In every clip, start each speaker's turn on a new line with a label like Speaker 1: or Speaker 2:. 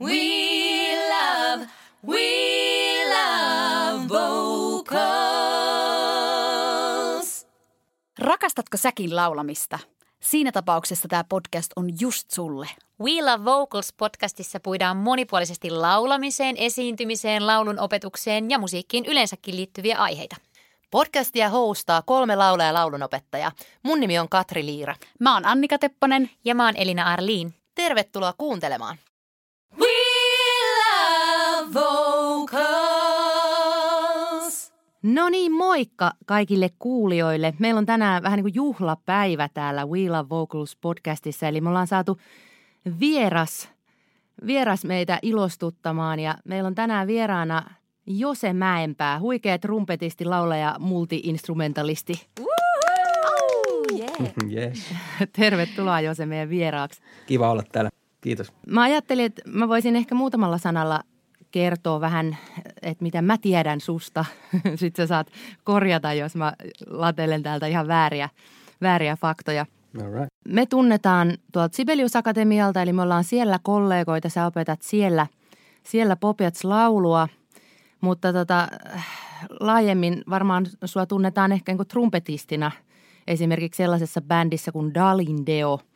Speaker 1: we love, we love vocals.
Speaker 2: Rakastatko säkin laulamista? Siinä tapauksessa tämä podcast on just sulle.
Speaker 3: We Love Vocals podcastissa puidaan monipuolisesti laulamiseen, esiintymiseen, laulun opetukseen ja musiikkiin yleensäkin liittyviä aiheita.
Speaker 4: Podcastia hostaa kolme laulaa ja laulunopettaja. Mun nimi on Katri Liira.
Speaker 2: Mä oon Annika Tepponen.
Speaker 3: Ja mä oon Elina Arliin.
Speaker 4: Tervetuloa kuuntelemaan.
Speaker 5: No niin, moikka kaikille kuulijoille. Meillä on tänään vähän niin kuin juhlapäivä täällä We Love Vocals podcastissa, eli me ollaan saatu vieras, vieras meitä ilostuttamaan ja meillä on tänään vieraana Jose Mäenpää, huikea trumpetisti, laulaja, multiinstrumentalisti.
Speaker 6: Yes.
Speaker 5: Tervetuloa Jose meidän vieraaksi.
Speaker 6: Kiva olla täällä. Kiitos.
Speaker 5: Mä ajattelin, että mä voisin ehkä muutamalla sanalla kertoa vähän, että mitä mä tiedän susta. Sitten sä saat korjata, jos mä latelen täältä ihan vääriä, vääriä faktoja.
Speaker 6: Right.
Speaker 5: Me tunnetaan tuolta Sibelius Akatemialta, eli me ollaan siellä kollegoita. Sä opetat siellä, siellä Popiats-laulua, mutta tota, laajemmin varmaan sua tunnetaan ehkä niin trumpetistina esimerkiksi sellaisessa bändissä kuin Dalindeo –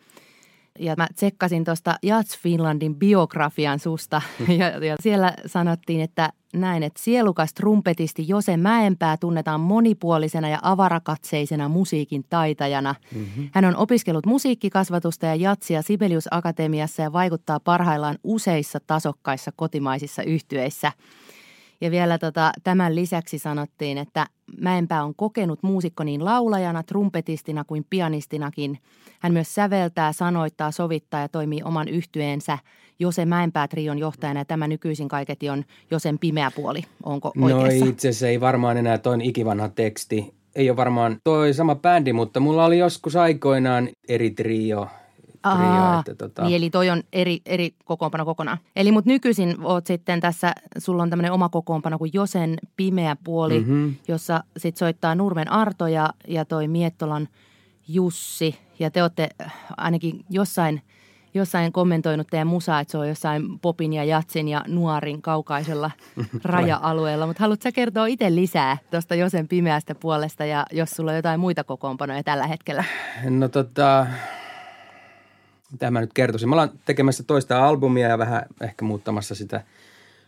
Speaker 5: ja mä tsekkasin tuosta Jats Finlandin biografian susta ja, ja siellä sanottiin, että näin, että sielukas trumpetisti Jose Mäenpää tunnetaan monipuolisena ja avarakatseisena musiikin taitajana. Mm-hmm. Hän on opiskellut musiikkikasvatusta ja jatsia Sibelius Akatemiassa ja vaikuttaa parhaillaan useissa tasokkaissa kotimaisissa yhtyeissä – ja vielä tota, tämän lisäksi sanottiin, että Mäenpää on kokenut muusikko niin laulajana, trumpetistina kuin pianistinakin. Hän myös säveltää, sanoittaa, sovittaa ja toimii oman yhtyeensä Jose Mäenpää trion johtajana ja tämä nykyisin kaiketi on Josen pimeä puoli. Onko oikeassa?
Speaker 6: No itse asiassa ei varmaan enää toin ikivanha teksti. Ei ole varmaan toi sama bändi, mutta mulla oli joskus aikoinaan eri trio –
Speaker 5: Aa, että tota... niin, eli toi on eri, eri kokoonpano kokonaan. Eli mut nykyisin oot sitten tässä, sulla on tämmöinen oma kokoonpano kuin Josen pimeä puoli, mm-hmm. jossa sit soittaa Nurmen Arto ja, ja toi Miettolan Jussi. Ja te olette ainakin jossain, jossain kommentoinut teidän musaa, että se on jossain popin ja jatsin ja nuorin kaukaisella raja-alueella. Mutta haluatko kertoa itse lisää tuosta Josen pimeästä puolesta ja jos sulla on jotain muita kokoonpanoja tällä hetkellä?
Speaker 6: No tota, mitä mä nyt kertoisin. Me ollaan tekemässä toista albumia ja vähän ehkä muuttamassa sitä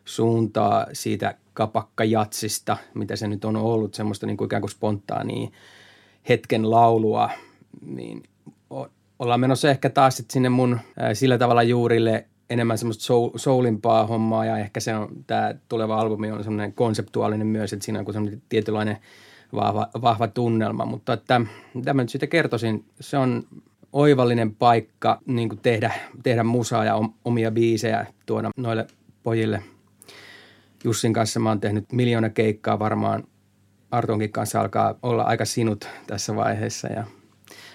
Speaker 6: suuntaa siitä kapakkajatsista, mitä se nyt on ollut, semmoista niin kuin ikään kuin spontaania hetken laulua, niin ollaan menossa ehkä taas sit sinne mun ää, sillä tavalla juurille enemmän semmoista soul, soulimpaa hommaa. Ja ehkä se on, tämä tuleva albumi on semmoinen konseptuaalinen myös, että siinä on semmoinen tietynlainen vahva, vahva tunnelma, mutta että mitä mä nyt siitä kertoisin, se on oivallinen paikka niin tehdä, tehdä musaa ja omia biisejä tuoda noille pojille. Jussin kanssa mä oon tehnyt miljoona keikkaa varmaan. Artonkin kanssa alkaa olla aika sinut tässä vaiheessa ja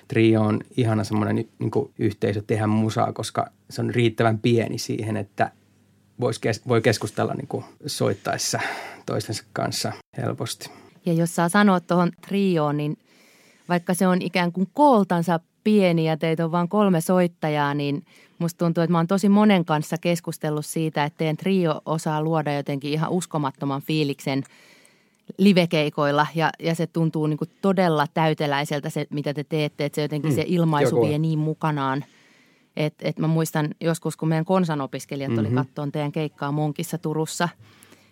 Speaker 6: trio on ihana semmoinen niin yhteisö tehdä musaa, koska se on riittävän pieni siihen, että vois kes- voi keskustella niin kuin soittaessa toistensa kanssa helposti.
Speaker 5: Ja jos saa sanoa tuohon trioon, niin vaikka se on ikään kuin kooltansa pieni ja teitä on vain kolme soittajaa, niin musta tuntuu, että mä oon tosi monen kanssa keskustellut siitä, että teidän trio osaa luoda jotenkin ihan uskomattoman fiiliksen livekeikoilla ja, ja se tuntuu niin kuin todella täyteläiseltä se, mitä te teette, että se jotenkin mm, se ilmaisu vie niin mukanaan. Et, et mä muistan joskus, kun meidän konsanopiskelijat mm-hmm. oli kattoon teidän keikkaa Monkissa Turussa –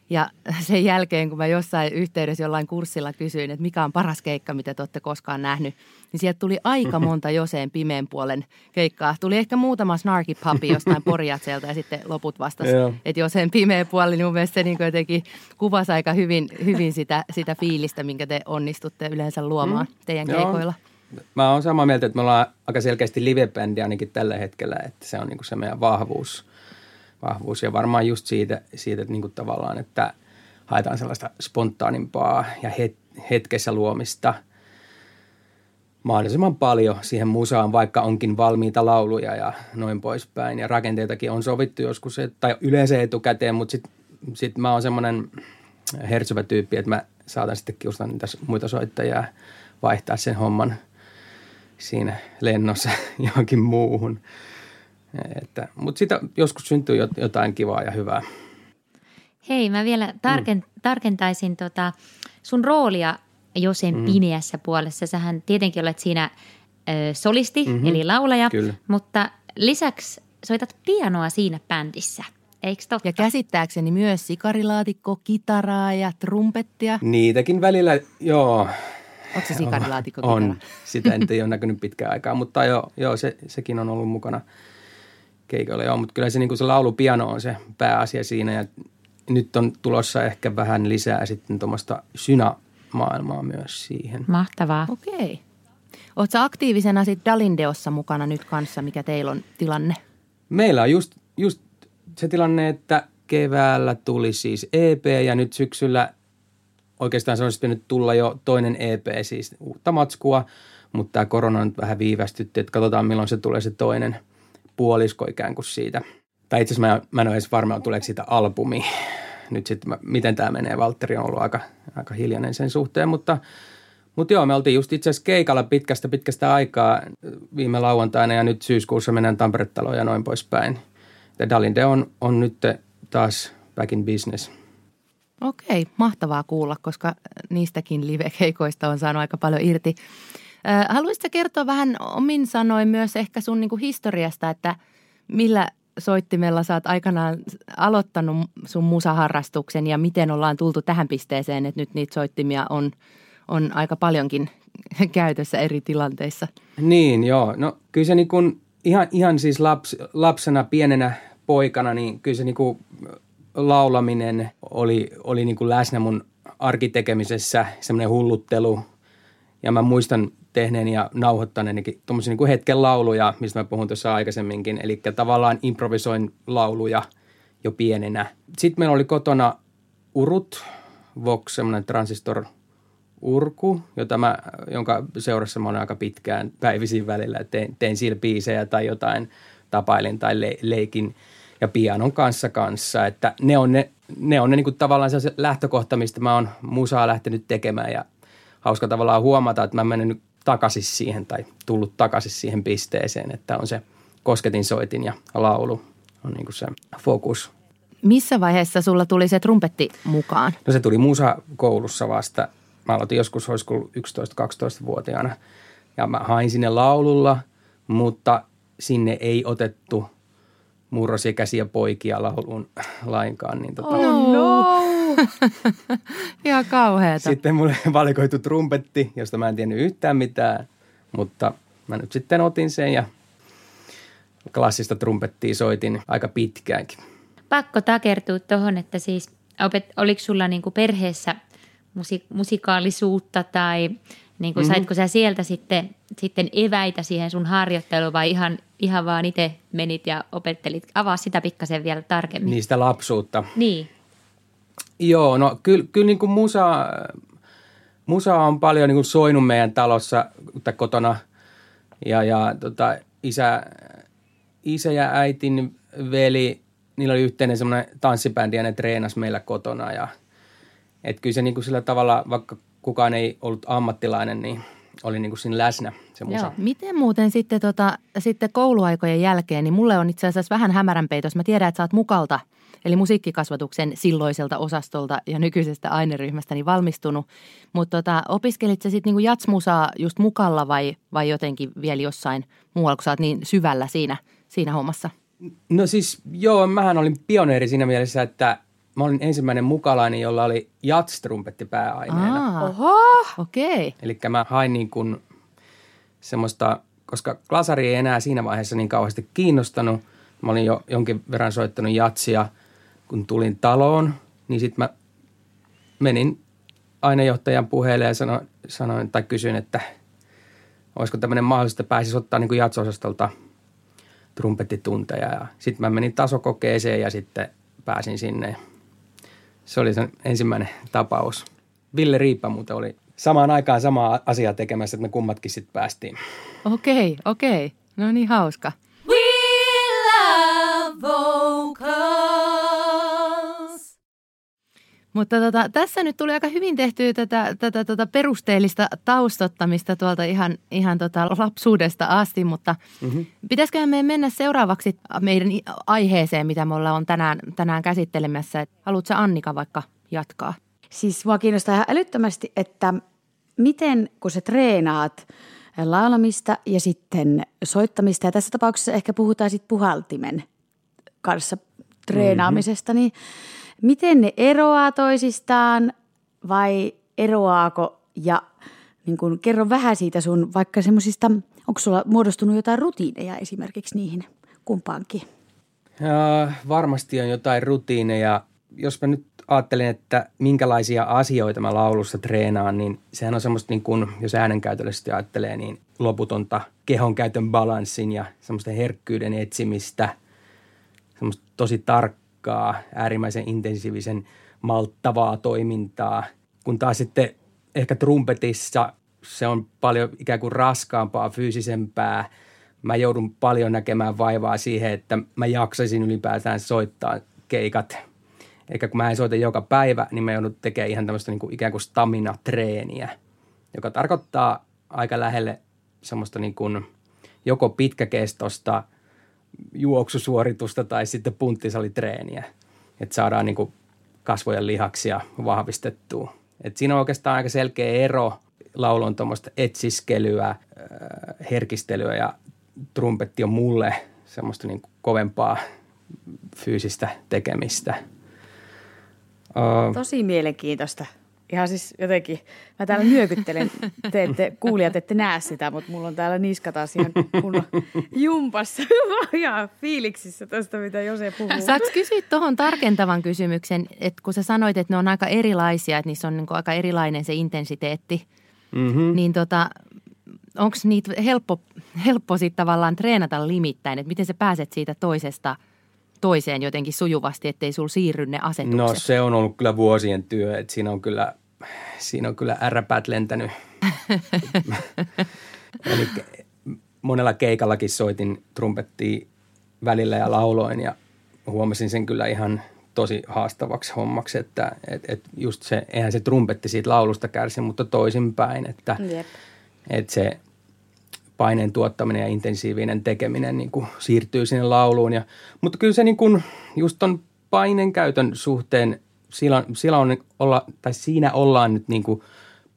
Speaker 5: ja sen jälkeen, kun mä jossain yhteydessä jollain kurssilla kysyin, että mikä on paras keikka, mitä te olette koskaan nähnyt, niin sieltä tuli aika monta Joseen pimeän puolen keikkaa. Tuli ehkä muutama snarky puppy jostain porjatselta ja sitten loput vastasi, että Joseen pimeä puoli, niin mun mielestä se niin jotenkin kuvasi aika hyvin, hyvin sitä, sitä fiilistä, minkä te onnistutte yleensä luomaan mm. teidän keikoilla.
Speaker 6: Joo. Mä oon samaa mieltä, että me ollaan aika selkeästi livebändi ainakin tällä hetkellä, että se on niin se meidän vahvuus – vahvuus. Ja varmaan just siitä, siitä että niin kuin tavallaan, että haetaan sellaista spontaanimpaa ja het, hetkessä luomista mahdollisimman paljon siihen musaan, vaikka onkin valmiita lauluja ja noin poispäin. Ja rakenteitakin on sovittu joskus, tai yleensä etukäteen, mutta sitten sit mä oon semmoinen hertsyvä tyyppi, että mä saatan sitten kiusata niitä muita soittajia vaihtaa sen homman siinä lennossa johonkin muuhun. Että, mutta sitä joskus syntyy jotain kivaa ja hyvää.
Speaker 3: Hei, mä vielä tarken, mm. tarkentaisin tota sun roolia Josen mm. pimeässä puolessa. Sähän tietenkin olet siinä ö, solisti, mm-hmm. eli laulaja,
Speaker 6: Kyllä.
Speaker 3: mutta lisäksi soitat pianoa siinä bändissä. Eikö totta?
Speaker 5: Ja käsittääkseni myös sikarilaatikko, kitaraa ja trumpettia.
Speaker 6: Niitäkin välillä, joo.
Speaker 5: Onko se sikarilaatikko
Speaker 6: On. on. Sitä en ole näkynyt pitkään aikaa, mutta joo, joo se, sekin on ollut mukana keikoilla. Joo, mutta kyllä se, niin kuin se laulupiano on se pääasia siinä ja nyt on tulossa ehkä vähän lisää sitten tuommoista synä-maailmaa myös siihen.
Speaker 3: Mahtavaa.
Speaker 5: Okei. Oletko aktiivisena sitten Dalindeossa mukana nyt kanssa? Mikä teillä on tilanne?
Speaker 6: Meillä on just, just se tilanne, että keväällä tuli siis EP ja nyt syksyllä oikeastaan se olisi pitänyt tulla jo toinen EP, siis uutta matskua, mutta tämä korona on nyt vähän viivästytti, että katsotaan milloin se tulee se toinen puolisko ikään kuin siitä. Tai itse asiassa mä, mä en ole edes varma, tuleeko siitä albumi. Nyt sitten, miten tämä menee. Valtteri on ollut aika, aika hiljainen sen suhteen, mutta mutta joo, me oltiin just itse asiassa keikalla pitkästä pitkästä aikaa viime lauantaina ja nyt syyskuussa mennään tampere ja noin poispäin. Ja Dalinde on, on nyt taas back in business.
Speaker 5: Okei, mahtavaa kuulla, koska niistäkin live-keikoista on saanut aika paljon irti. Haluaisitko kertoa vähän omin sanoin myös ehkä sun niin kuin historiasta, että millä soittimella sä oot aikanaan aloittanut sun musaharrastuksen ja miten ollaan tultu tähän pisteeseen, että nyt niitä soittimia on, on aika paljonkin käytössä eri tilanteissa?
Speaker 6: Niin, joo. No kyllä se niin kuin ihan, ihan siis laps, lapsena, pienenä poikana, niin kyllä se niin kuin laulaminen oli, oli niin kuin läsnä mun arkitekemisessä, semmoinen hulluttelu. Ja mä muistan tehneen ja nauhoittaneenikin tuommoisia niin hetken lauluja, mistä mä puhun tuossa aikaisemminkin. Eli tavallaan improvisoin lauluja jo pienenä. Sitten meillä oli kotona urut, Vox, semmoinen transistor urku, jota mä, jonka seurassa mä olen aika pitkään päivisin välillä. Tein, tein sillä biisejä tai jotain tapailin tai le, leikin ja pianon kanssa kanssa. Että ne on ne, ne, on ne niin kuin tavallaan se lähtökohta, mistä mä oon musaa lähtenyt tekemään ja hauska tavallaan huomata, että mä menen nyt takaisin siihen tai tullut takaisin siihen pisteeseen, että on se kosketin, soitin ja laulu on niin kuin se fokus.
Speaker 5: Missä vaiheessa sulla tuli se trumpetti mukaan?
Speaker 6: No se tuli musa koulussa vasta. Mä aloitin joskus, olisiko 11-12-vuotiaana ja mä hain sinne laululla, mutta sinne ei otettu murrosikäisiä poikia lauluun lainkaan. Niin tota,
Speaker 5: oh no! Ihan kauheeta.
Speaker 6: Sitten mulle valikoitu trumpetti, josta mä en tiennyt yhtään mitään, mutta mä nyt sitten otin sen ja klassista trumpettia soitin aika pitkäänkin.
Speaker 3: Pakko takertua tuohon, että siis opet, oliko sulla niinku perheessä musi, musikaalisuutta tai niin kuin, mm-hmm. saitko sä sieltä sitten, sitten eväitä siihen sun harjoitteluun vai ihan, ihan vaan itse menit ja opettelit? Avaa sitä pikkasen vielä tarkemmin.
Speaker 6: Niistä lapsuutta.
Speaker 3: Niin.
Speaker 6: Joo, no kyllä, kyllä niin kuin musa, musa on paljon niin kuin soinut meidän talossa tai kotona. Ja, ja tota, isä, isä ja äitin veli, niillä oli yhteinen semmoinen tanssibändi ja ne treenas meillä kotona. Ja, et kyllä se niin kuin sillä tavalla, vaikka kukaan ei ollut ammattilainen, niin oli niin kuin siinä läsnä se musa. Joo.
Speaker 5: Miten muuten sitten, tota, sitten kouluaikojen jälkeen, niin mulle on itse asiassa vähän hämärän peitos. Mä tiedän, että sä oot mukalta, eli musiikkikasvatuksen silloiselta osastolta ja nykyisestä aineryhmästä niin valmistunut. Mutta tota, opiskelit sä sitten niin jatsmusaa just mukalla vai, vai jotenkin vielä jossain muualla, kun sä oot niin syvällä siinä, siinä hommassa?
Speaker 6: No siis joo, mähän olin pioneeri siinä mielessä, että Mä olin ensimmäinen mukalainen, jolla oli jatstrumpetti pääaineena.
Speaker 5: Oho, okei. Okay.
Speaker 6: Eli mä hain niin kuin semmoista, koska glasari ei enää siinä vaiheessa niin kauheasti kiinnostanut. Mä olin jo jonkin verran soittanut jatsia, kun tulin taloon, niin sitten mä menin ainejohtajan puheelle ja sanoin, sanoin tai kysyin, että olisiko tämmöinen mahdollista, että pääsisi ottaa niin kuin jatsosastolta trumpettitunteja. Ja sitten mä menin tasokokeeseen ja sitten pääsin sinne. Se oli se ensimmäinen tapaus. Ville Riippa muuten oli samaan aikaan samaa asiaa tekemässä, että me kummatkin sitten päästiin.
Speaker 5: Okei, okei. No niin hauska. Mutta tota, tässä nyt tuli aika hyvin tehtyä tätä, tätä tota perusteellista taustottamista tuolta ihan, ihan tota lapsuudesta asti, mutta mm-hmm. pitäisiköhän meidän mennä seuraavaksi meidän aiheeseen, mitä me ollaan tänään, tänään käsittelemässä. Haluatko Annika vaikka jatkaa?
Speaker 2: Siis mua kiinnostaa ihan älyttömästi, että miten kun sä treenaat laulamista ja sitten soittamista, ja tässä tapauksessa ehkä puhutaan sitten puhaltimen kanssa treenaamisesta, mm-hmm. niin miten ne eroaa toisistaan vai eroaako ja niin kun, kerro vähän siitä sun vaikka semmoisista, onko sulla muodostunut jotain rutiineja esimerkiksi niihin kumpaankin?
Speaker 6: Ja varmasti on jotain rutiineja. Jos mä nyt ajattelen, että minkälaisia asioita mä laulussa treenaan, niin sehän on semmoista niin kuin, jos äänenkäytöllisesti ajattelee, niin loputonta kehonkäytön balanssin ja semmoista herkkyyden etsimistä, semmoista tosi tarkkaa, äärimmäisen intensiivisen malttavaa toimintaa, kun taas sitten ehkä trumpetissa se on paljon ikään kuin raskaampaa, fyysisempää. Mä joudun paljon näkemään vaivaa siihen, että mä jaksaisin ylipäätään soittaa keikat. Eikä kun mä en soita joka päivä, niin mä joudun tekemään ihan tämmöistä niin kuin ikään kuin stamina-treeniä, joka tarkoittaa aika lähelle semmoista niin kuin joko pitkäkestosta juoksusuoritusta tai sitten punttisalitreeniä, että saadaan niin kasvojen lihaksia vahvistettua. Et siinä on oikeastaan aika selkeä ero. Laulu on tuommoista etsiskelyä, äh, herkistelyä ja trumpetti on mulle semmoista niin kovempaa fyysistä tekemistä.
Speaker 2: Tosi mielenkiintoista. Ihan siis jotenkin, mä täällä nyökyttelen, te ette, kuulijat ette näe sitä, mutta mulla on täällä niska taas ihan kunnon jumpassa. Mä oon ihan fiiliksissä tästä, mitä Jose puhuu.
Speaker 5: Saaks kysyä tuohon tarkentavan kysymyksen, että kun sä sanoit, että ne on aika erilaisia, että niissä on niin aika erilainen se intensiteetti,
Speaker 6: mm-hmm.
Speaker 5: niin tota, onko niitä helppo, helppo sitten tavallaan treenata limittäin, että miten sä pääset siitä toisesta toiseen jotenkin sujuvasti, ettei sul siirry ne asetukset?
Speaker 6: No se on ollut kyllä vuosien työ, että siinä on kyllä, siinä on kyllä ärräpäät lentänyt. Eli monella keikallakin soitin trumpettia välillä ja lauloin ja huomasin sen kyllä ihan tosi haastavaksi hommaksi, että et, et just se, eihän se trumpetti siitä laulusta kärsi, mutta toisinpäin, että
Speaker 2: Jep.
Speaker 6: et se paineen tuottaminen ja intensiivinen tekeminen niin kuin siirtyy sinne lauluun. Ja, mutta kyllä se niin kuin, just ton paineen käytön suhteen, sillä, sillä on olla, tai siinä ollaan nyt niin kuin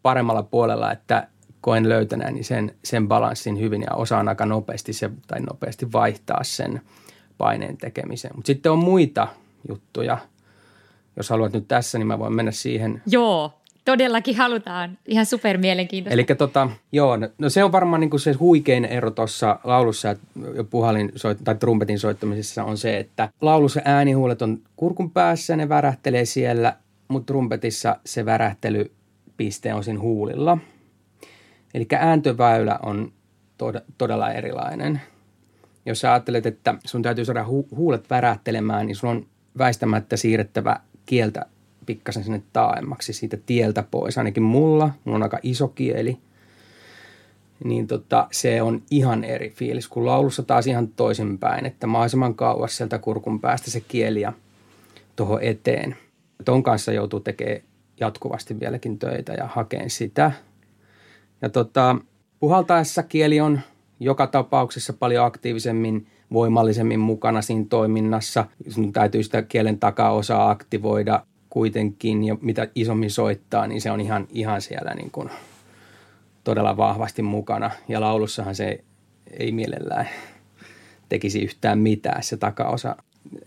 Speaker 6: paremmalla puolella, että koen löytäneeni sen, sen balanssin hyvin ja osaan aika nopeasti se, tai nopeasti vaihtaa sen paineen tekemiseen. Mutta sitten on muita juttuja. Jos haluat nyt tässä, niin mä voin mennä siihen.
Speaker 3: Joo, todellakin halutaan. Ihan super mielenkiintoista.
Speaker 6: Eli tota, joo, no, no se on varmaan niin kuin se huikein ero tuossa laulussa ja puhalin soit, tai trumpetin soittamisessa on se, että laulussa äänihuulet on kurkun päässä, ne värähtelee siellä, mutta trumpetissa se värähtelypiste on siinä huulilla. Eli ääntöväylä on tod- todella erilainen. Jos sä ajattelet, että sun täytyy saada hu- huulet värähtelemään, niin sun on väistämättä siirrettävä kieltä pikkasen sinne taaemmaksi siitä tieltä pois. Ainakin mulla, mulla on aika iso kieli, niin tota, se on ihan eri fiilis kuin laulussa taas ihan toisinpäin, että mahdollisimman kauas sieltä kurkun päästä se kieli ja tuohon eteen. Ton kanssa joutuu tekemään jatkuvasti vieläkin töitä ja hakeen sitä. Ja tota, puhaltaessa kieli on joka tapauksessa paljon aktiivisemmin, voimallisemmin mukana siinä toiminnassa. Sun täytyy sitä kielen takaosaa aktivoida kuitenkin ja mitä isommin soittaa, niin se on ihan, ihan siellä niin kuin todella vahvasti mukana. Ja laulussahan se ei mielellään tekisi yhtään mitään se takaosa.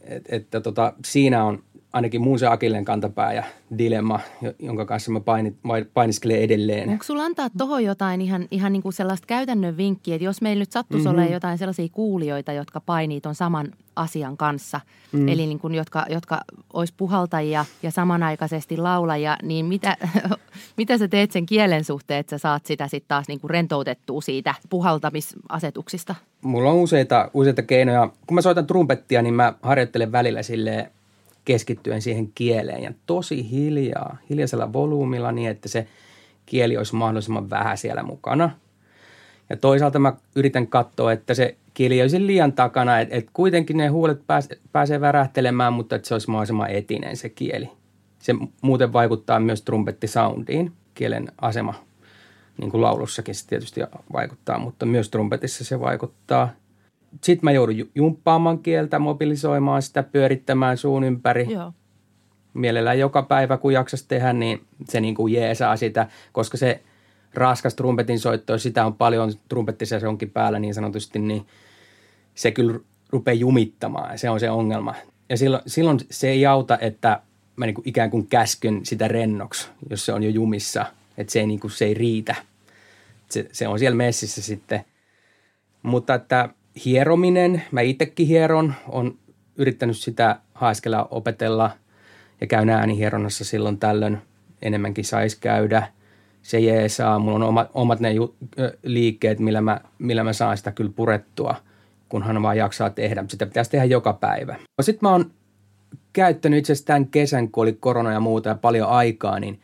Speaker 6: Et, että tota, siinä on ainakin muun se akilleen kantapää ja dilemma, jonka kanssa mä painit, painiskelen edelleen.
Speaker 5: Onko sulla antaa tuohon jotain ihan, ihan niin kuin sellaista käytännön vinkkiä, että jos meillä nyt sattuisi mm-hmm. olemaan jotain sellaisia kuulijoita, jotka painii ton saman asian kanssa, mm. eli niin kuin, jotka, jotka olisi puhaltajia ja samanaikaisesti laulajia, niin mitä, mitä sä teet sen kielen suhteen, että sä saat sitä sitten taas niin kuin rentoutettua siitä puhaltamisasetuksista?
Speaker 6: Mulla on useita, useita keinoja. Kun mä soitan trumpettia, niin mä harjoittelen välillä silleen keskittyen siihen kieleen ja tosi hiljaa, hiljaisella volyymilla niin, että se kieli olisi mahdollisimman vähän siellä mukana. Ja toisaalta mä yritän katsoa, että se kieli olisi liian takana, että, että kuitenkin ne huulet pääs, pääsee värähtelemään, mutta että se olisi mahdollisimman etinen se kieli. Se muuten vaikuttaa myös trumpettisoundiin, kielen asema, niin kuin laulussakin se tietysti vaikuttaa, mutta myös trumpetissa se vaikuttaa – sitten mä joudun jumppaamaan kieltä, mobilisoimaan sitä, pyörittämään suun ympäri. Joo. Mielellään joka päivä, kun jaksas tehdä, niin se niin kuin jeesaa sitä, koska se raskas trumpetin soitto, sitä on paljon onkin päällä niin sanotusti, niin se kyllä rupeaa jumittamaan ja se on se ongelma. Ja silloin, silloin se ei auta, että mä niin kuin ikään kuin käskyn sitä rennoksi, jos se on jo jumissa, että se ei, niin kuin, se ei riitä. Se, se on siellä messissä sitten. Mutta että hierominen, mä itsekin hieron, on yrittänyt sitä haiskella, opetella ja käyn äänihieronnassa silloin tällöin enemmänkin saisi käydä. Se jeesaa, mulla on omat, omat ne ju, liikkeet, millä mä, millä mä saan sitä kyllä purettua, kunhan vaan jaksaa tehdä. Sitä pitäisi tehdä joka päivä. Sitten mä oon käyttänyt itse asiassa tämän kesän, kun oli korona ja muuta ja paljon aikaa, niin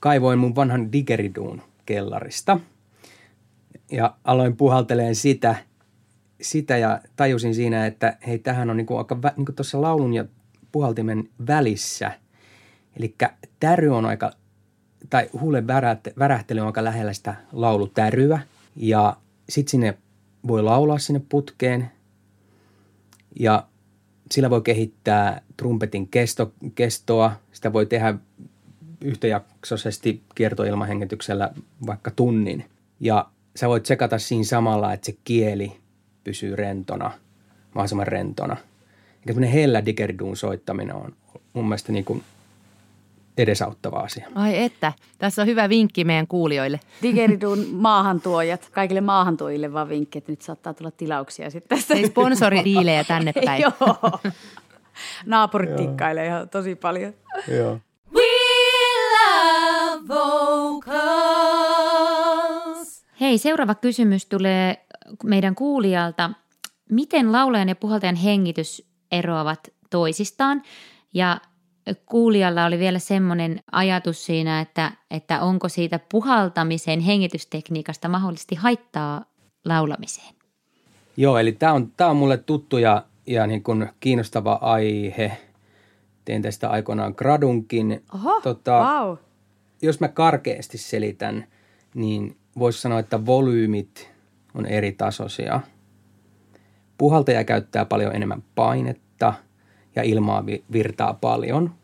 Speaker 6: kaivoin mun vanhan digeriduun kellarista. Ja aloin puhalteleen sitä – sitä ja tajusin siinä, että hei, tähän on niin kuin aika niin kuin tuossa laulun ja puhaltimen välissä. Eli täry on aika, tai huulen värähtely on aika lähellä sitä laulutäryä. Ja sitten sinne voi laulaa sinne putkeen. Ja sillä voi kehittää trumpetin kesto, kestoa. Sitä voi tehdä yhtäjaksoisesti kiertoilmahengityksellä vaikka tunnin. Ja sä voit tsekata siinä samalla, että se kieli – pysyy rentona, mahdollisimman rentona. Eikä semmoinen hellä digeriduun soittaminen on mun mielestä niin kuin edesauttava asia.
Speaker 5: Ai että, tässä on hyvä vinkki meidän kuulijoille.
Speaker 2: Digeriduun maahantuojat, kaikille maahantuojille vaan vinkki, että nyt saattaa tulla tilauksia sitten tästä.
Speaker 5: Ei sponsoridiilejä tänne päin.
Speaker 2: Joo. Naapurit tikkailee ihan tosi paljon.
Speaker 6: Joo.
Speaker 1: We love vocals.
Speaker 3: Hei, seuraava kysymys tulee meidän kuulijalta, miten laulajan ja puhaltajan hengitys eroavat toisistaan. Ja kuulijalla oli vielä semmoinen ajatus siinä, että, että onko siitä puhaltamisen hengitystekniikasta mahdollisesti haittaa laulamiseen.
Speaker 6: Joo, eli tämä on, tämä on mulle tuttu ja, ja niin kuin kiinnostava aihe. Tein tästä aikoinaan gradunkin.
Speaker 2: Oho, tota, wow.
Speaker 6: Jos mä karkeasti selitän, niin voisi sanoa, että volyymit on eri tasoisia. Puhaltaja käyttää paljon enemmän painetta ja ilmaa virtaa paljon,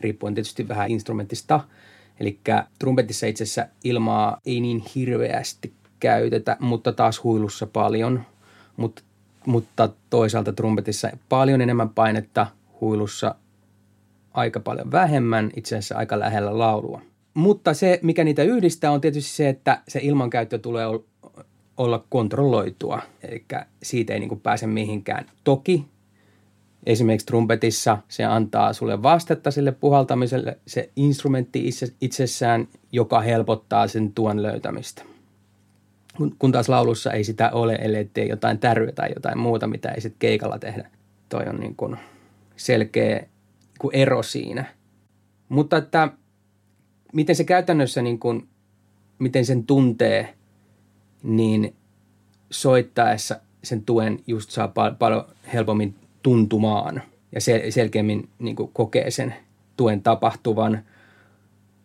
Speaker 6: riippuen tietysti vähän instrumentista. Eli trumpetissa itse asiassa ilmaa ei niin hirveästi käytetä, mutta taas huilussa paljon. Mut, mutta toisaalta trumpetissa paljon enemmän painetta, huilussa aika paljon vähemmän, itse asiassa aika lähellä laulua. Mutta se, mikä niitä yhdistää, on tietysti se, että se ilmankäyttö tulee olla kontrolloitua, eli siitä ei niin kuin pääse mihinkään. Toki esimerkiksi trumpetissa se antaa sulle vastetta sille puhaltamiselle, se instrumentti itse, itsessään, joka helpottaa sen tuon löytämistä. Kun taas laulussa ei sitä ole, ellei tee jotain tärryä tai jotain muuta, mitä ei sitten keikalla tehdä. Toi on niin kuin selkeä kuin ero siinä. Mutta että miten se käytännössä, niin kuin, miten sen tuntee – niin soittaessa sen tuen just saa pal- paljon helpommin tuntumaan ja sel- selkeämmin niin kokee sen tuen tapahtuvan.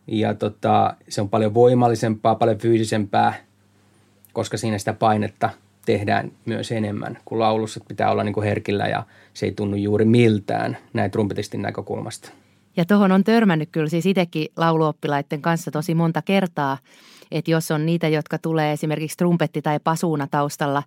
Speaker 6: Ja tota, se on paljon voimallisempaa, paljon fyysisempää, koska siinä sitä painetta tehdään myös enemmän kuin laulussa. Pitää olla niin kuin herkillä ja se ei tunnu juuri miltään näin trumpetistin näkökulmasta.
Speaker 5: Ja tuohon on törmännyt kyllä siis itsekin lauluoppilaiden kanssa tosi monta kertaa, että jos on niitä, jotka tulee esimerkiksi trumpetti- tai pasuuna taustalla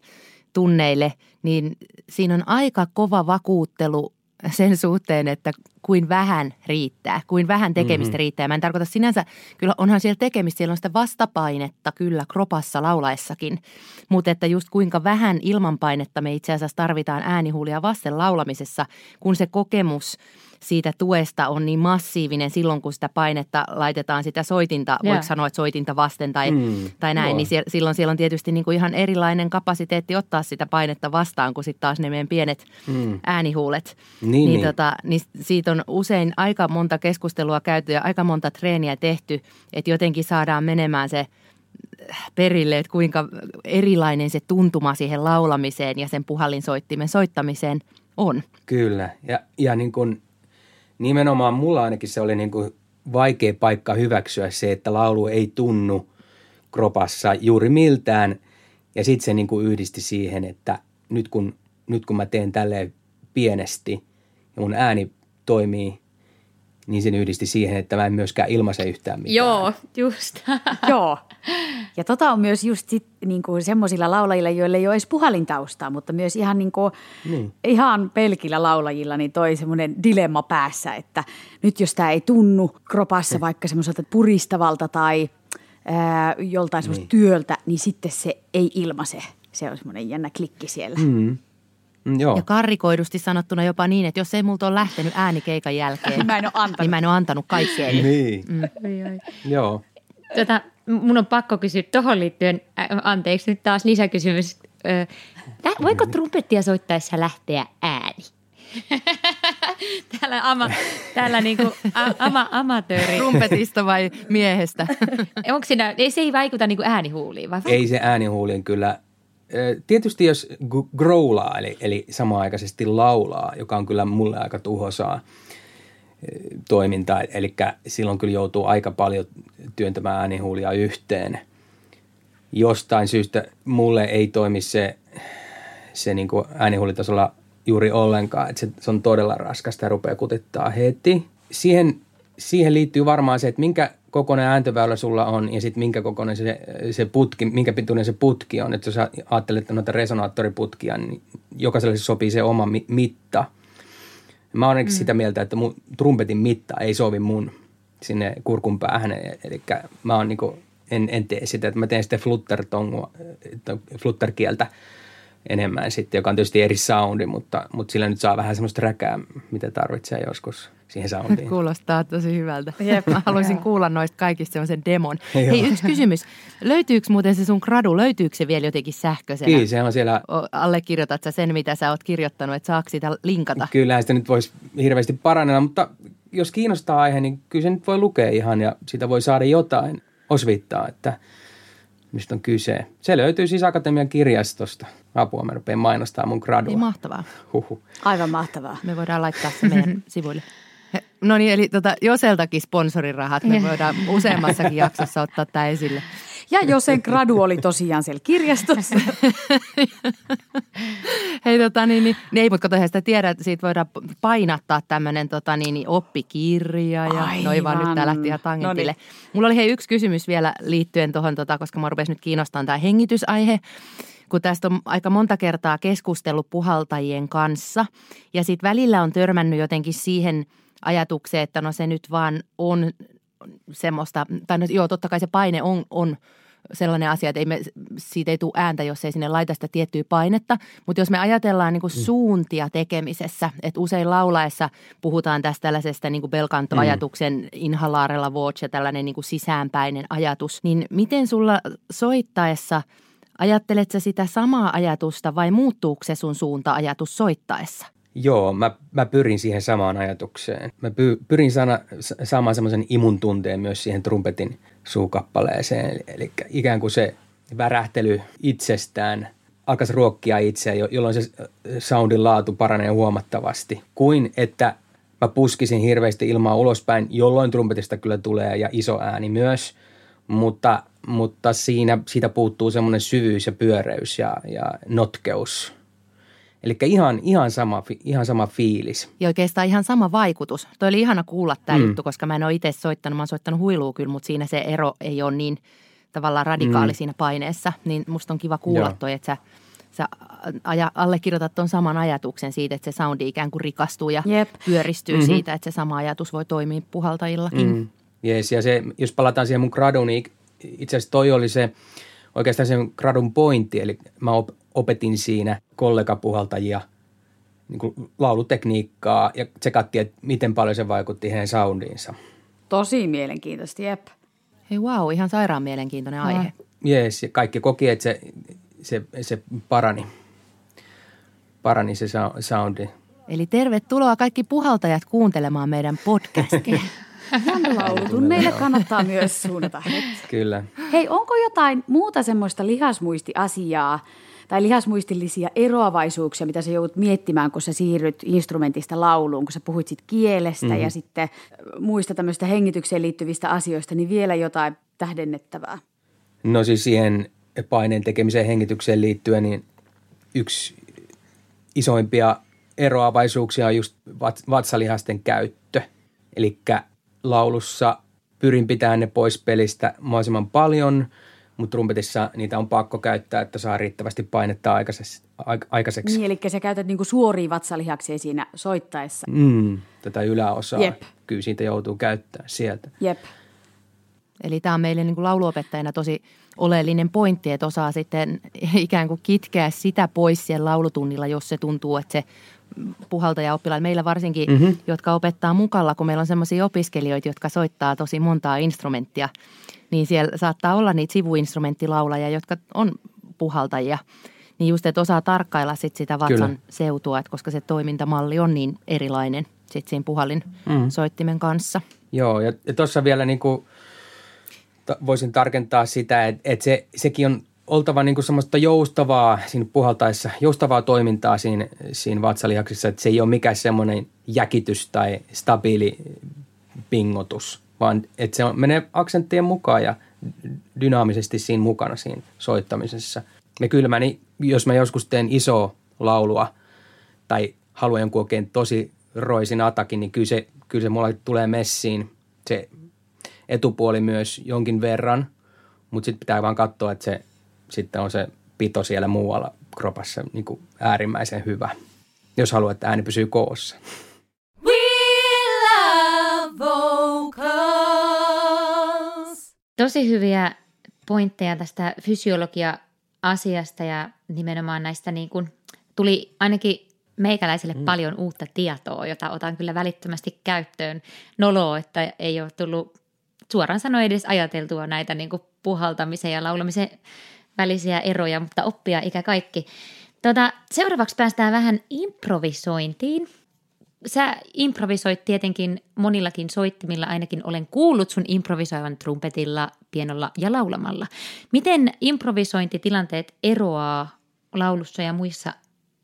Speaker 5: tunneille, niin siinä on aika kova vakuuttelu sen suhteen, että kuin vähän riittää, kuin vähän tekemistä mm-hmm. riittää. Mä en tarkoita sinänsä, kyllä onhan siellä tekemistä, siellä on sitä vastapainetta kyllä kropassa laulaessakin, mutta että just kuinka vähän ilmanpainetta me itse asiassa tarvitaan äänihuulia vasten laulamisessa, kun se kokemus – siitä tuesta on niin massiivinen silloin, kun sitä painetta laitetaan sitä soitinta, yeah. voiko sanoa, että soitinta vasten tai, mm, tai näin, joo. niin sie, silloin siellä on tietysti niin kuin ihan erilainen kapasiteetti ottaa sitä painetta vastaan, kuin sitten taas ne meidän pienet mm. äänihuulet.
Speaker 6: Niin, niin,
Speaker 5: niin. Tota, niin siitä on usein aika monta keskustelua käyty ja aika monta treeniä tehty, että jotenkin saadaan menemään se perille, että kuinka erilainen se tuntuma siihen laulamiseen ja sen puhallinsoittimen soittamiseen on.
Speaker 6: Kyllä, ja, ja niin kuin nimenomaan mulla ainakin se oli niin kuin vaikea paikka hyväksyä se, että laulu ei tunnu kropassa juuri miltään. Ja sitten se niin kuin yhdisti siihen, että nyt kun, nyt kun mä teen tälleen pienesti ja mun ääni toimii niin sen yhdisti siihen, että mä en myöskään ilmaise yhtään mitään.
Speaker 3: Joo, just.
Speaker 2: Joo. Ja tota on myös just sit, niin kuin semmoisilla laulajilla, joille ei ole edes puhalintaustaa, mutta myös ihan, niin kuin, niin. ihan pelkillä laulajilla niin toi semmoinen dilemma päässä, että nyt jos tämä ei tunnu kropassa vaikka semmoiselta puristavalta tai ää, joltain semmoista niin. työltä, niin sitten se ei ilmaise. Se on semmoinen jännä klikki siellä.
Speaker 6: Mm. Mm, joo.
Speaker 5: Ja karrikoidusti sanottuna jopa niin, että jos ei multa ole lähtenyt ääni keikan jälkeen,
Speaker 2: mä en ole antanut.
Speaker 5: niin mä en ole antanut kaikkea.
Speaker 6: Niin. Mm. Joo.
Speaker 3: Tota, mun on pakko kysyä tuohon liittyen, äh, anteeksi nyt taas lisäkysymys. Äh, voiko trumpettia soittaessa lähteä ääni? täällä ama, täällä niinku a, ama, amatööri.
Speaker 5: Trumpetista vai miehestä?
Speaker 3: Onko siinä, ei se ei vaikuta niinku äänihuuliin vai?
Speaker 6: Ei se äänihuuliin kyllä Tietysti jos growlaa, eli, eli samaaikaisesti laulaa, joka on kyllä mulle aika tuhosaa toimintaa, eli silloin kyllä joutuu aika paljon työntämään äänihuulia yhteen. Jostain syystä mulle ei toimi se, se niin kuin äänihuulitasolla juuri ollenkaan, että se, se on todella raskasta ja rupeaa kutittaa heti. Siihen, siihen liittyy varmaan se, että minkä kokoinen ääntöväylä sulla on ja sitten minkä kokoinen se, se putki, minkä pituinen se putki on. Että jos ajattelet noita resonaattoriputkia, niin jokaiselle sopii se oma mi- mitta. Mä olen mm. sitä mieltä, että mun trumpetin mitta ei sovi mun sinne kurkun päähän. Eli mä oon niinku, en, en tee sitä, että mä teen sitten fluttertongua, flutterkieltä enemmän sitten, joka on tietysti eri soundi, mutta, mutta sillä nyt saa vähän semmoista räkää, mitä tarvitsee joskus siihen soundiin.
Speaker 5: Kuulostaa tosi hyvältä. Jep. Mä haluaisin kuulla noista kaikista semmoisen demon. Hei, yksi kysymys. Löytyykö muuten se sun gradu, löytyykö se vielä jotenkin sähköisenä?
Speaker 6: Kyllä, se on siellä.
Speaker 5: Allekirjoitat sä sen, mitä sä oot kirjoittanut, että saako sitä linkata?
Speaker 6: Kyllä, sitä nyt voisi hirveästi parannella, mutta jos kiinnostaa aihe, niin kyllä se nyt voi lukea ihan ja sitä voi saada jotain osvittaa, että mistä on kyse. Se löytyy siis Akatemian kirjastosta. Apua, mä rupean mainostaa mun gradua.
Speaker 5: Niin mahtavaa.
Speaker 2: Huhu. Aivan mahtavaa.
Speaker 5: Me voidaan laittaa se meidän sivuille. No niin, eli tota, Joseltakin sponsorirahat. Me voidaan useammassakin jaksossa ottaa tämä esille.
Speaker 2: Ja Josen gradu oli tosiaan siellä kirjastossa.
Speaker 5: Hei tota niin, niin, niin ei, mutta kato, sitä tiedä, että siitä voidaan painattaa tämmöinen tota, niin, niin, oppikirja ja Aivan. noin vaan nyt tämä lähti ihan tangentille. No niin. Mulla oli hei yksi kysymys vielä liittyen tuohon, tota, koska mä rupesin nyt kiinnostamaan tämä hengitysaihe kun tästä on aika monta kertaa keskustellut puhaltajien kanssa. Ja sitten välillä on törmännyt jotenkin siihen ajatukseen, että no se nyt vaan on semmoista, tai no, joo, totta kai se paine on, on sellainen asia, että ei me, siitä ei tule ääntä, jos ei sinne laita sitä tiettyä painetta. Mutta jos me ajatellaan niin kuin mm. suuntia tekemisessä, että usein laulaessa puhutaan tästä tällaisesta niin belkantoajatuksen mm. inhalaarella voce, tällainen niin kuin sisäänpäinen ajatus, niin miten sulla soittaessa – Ajattelet sä sitä samaa ajatusta vai muuttuuko se sun suunta-ajatus soittaessa?
Speaker 6: Joo, mä, mä pyrin siihen samaan ajatukseen. Mä py, pyrin sana, saamaan semmoisen imun tunteen myös siihen trumpetin suukappaleeseen. Eli ikään kuin se värähtely itsestään alkaisi ruokkia itseä, jolloin se soundin laatu paranee huomattavasti. Kuin että mä puskisin hirveästi ilmaa ulospäin, jolloin trumpetista kyllä tulee ja iso ääni myös. Mutta, mutta siinä, siitä puuttuu semmoinen syvyys ja pyöreys ja, ja notkeus – Eli ihan, ihan, sama, ihan sama fiilis.
Speaker 5: Ja oikeastaan ihan sama vaikutus. Toi oli ihana kuulla tämä mm. juttu, koska mä en ole itse soittanut. Mä oon soittanut huilua kyllä, mutta siinä se ero ei ole niin tavallaan radikaali mm. siinä paineessa. Niin musta on kiva kuulla Joo. toi, että sä, sä aja, allekirjoitat tuon saman ajatuksen siitä, että se soundi ikään kuin rikastuu ja
Speaker 2: Jep.
Speaker 5: pyöristyy mm-hmm. siitä, että se sama ajatus voi toimia puhaltajillakin. Mm.
Speaker 6: Jees, ja se, jos palataan siihen mun graduun, niin itse asiassa toi oli se oikeastaan sen gradun pointti, eli mä op, opetin siinä kollegapuhaltajia niin kuin laulutekniikkaa ja tsekattiin, että miten paljon se vaikutti heidän soundiinsa.
Speaker 2: Tosi mielenkiintoista, jep.
Speaker 5: Hei wow, ihan sairaan mielenkiintoinen aihe.
Speaker 6: Jees, ja kaikki koki, että se, se, se parani. Parani se sou- soundi.
Speaker 5: Eli tervetuloa kaikki puhaltajat kuuntelemaan meidän podcastia.
Speaker 2: Laulutunneille kannattaa myös suunnata hetki.
Speaker 6: Kyllä.
Speaker 2: Hei, onko jotain muuta semmoista lihasmuistiasiaa tai lihasmuistillisia eroavaisuuksia, mitä sä joudut miettimään, kun sä siirryt instrumentista lauluun, kun sä puhuit sit kielestä mm. ja sitten muista tämmöistä hengitykseen liittyvistä asioista, niin vielä jotain tähdennettävää?
Speaker 6: No siis siihen paineen tekemiseen hengitykseen liittyen, niin yksi isoimpia eroavaisuuksia on just vatsalihasten käyttö. Eli laulussa pyrin pitämään ne pois pelistä mahdollisimman paljon, mutta trumpetissa niitä on pakko käyttää, että saa riittävästi painetta aikaiseksi.
Speaker 2: Niin, eli sä käytät niinku suoria vatsalihaksia siinä soittaessa.
Speaker 6: Mm, tätä yläosaa.
Speaker 2: Jep.
Speaker 6: Kyllä siitä joutuu käyttämään sieltä.
Speaker 2: Jep.
Speaker 5: Eli tämä on meille niin kuin lauluopettajana tosi oleellinen pointti, että osaa sitten ikään kuin kitkeä sitä pois siellä laulutunnilla, jos se tuntuu, että se puhaltajaoppilailla, meillä varsinkin, mm-hmm. jotka opettaa mukalla, kun meillä on sellaisia opiskelijoita, jotka soittaa tosi montaa instrumenttia, niin siellä saattaa olla niitä sivuinstrumenttilaulajia, jotka on puhaltajia. Niin just, että osaa tarkkailla sit sitä vatsan
Speaker 6: Kyllä.
Speaker 5: seutua, että koska se toimintamalli on niin erilainen sit siinä puhallin mm. soittimen kanssa.
Speaker 6: Joo, ja, tuossa vielä niin kuin, voisin tarkentaa sitä, että, että se, sekin on oltava niin kuin semmoista joustavaa siinä puhaltaessa, joustavaa toimintaa siinä, siinä vatsalihaksissa, että se ei ole mikään semmoinen jäkitys tai stabiili pingotus, vaan että se on, menee aksenttien mukaan ja dynaamisesti siinä mukana siinä soittamisessa. Me kyllä mä, niin, jos mä joskus teen iso laulua tai haluan jonkun oikein tosi roisin atakin, niin kyllä se, kyllä se mulla tulee messiin se etupuoli myös jonkin verran, mutta sitten pitää vaan katsoa, että se sitten on se pito siellä muualla kropassa niin kuin äärimmäisen hyvä, jos haluat, että ääni pysyy koossa.
Speaker 1: We love vocals.
Speaker 3: Tosi hyviä pointteja tästä fysiologia-asiasta ja nimenomaan näistä niin kuin, tuli ainakin meikäläiselle mm. paljon uutta tietoa, jota otan kyllä välittömästi käyttöön. Nolo, että ei ole tullut suoraan sanoen edes ajateltua näitä niin kuin puhaltamisen ja laulamisen välisiä eroja, mutta oppia ikä kaikki. Tota, seuraavaksi päästään vähän improvisointiin. Sä improvisoit tietenkin monillakin soittimilla, ainakin olen kuullut sun improvisoivan trumpetilla, pienolla ja laulamalla. Miten improvisointitilanteet eroaa laulussa ja muissa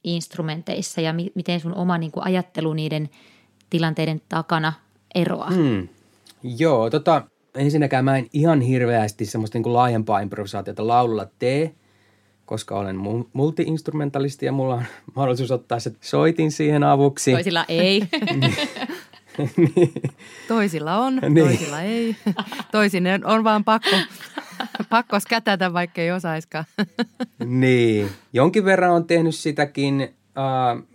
Speaker 3: instrumenteissa ja mi- miten sun oma niin kuin, ajattelu niiden tilanteiden takana eroaa?
Speaker 6: Hmm. Joo, tota, ensinnäkään mä en ihan hirveästi semmoista niin kuin laajempaa improvisaatiota laululla tee, koska olen mu- multi-instrumentalisti ja mulla on mahdollisuus ottaa se soitin siihen avuksi.
Speaker 5: Toisilla ei. Toisilla on,
Speaker 6: Niin.
Speaker 5: toisilla ei. Toisille on vaan pakko, pakko skätätä, vaikka ei osaiskaan.
Speaker 6: niin, jonkin verran on tehnyt sitäkin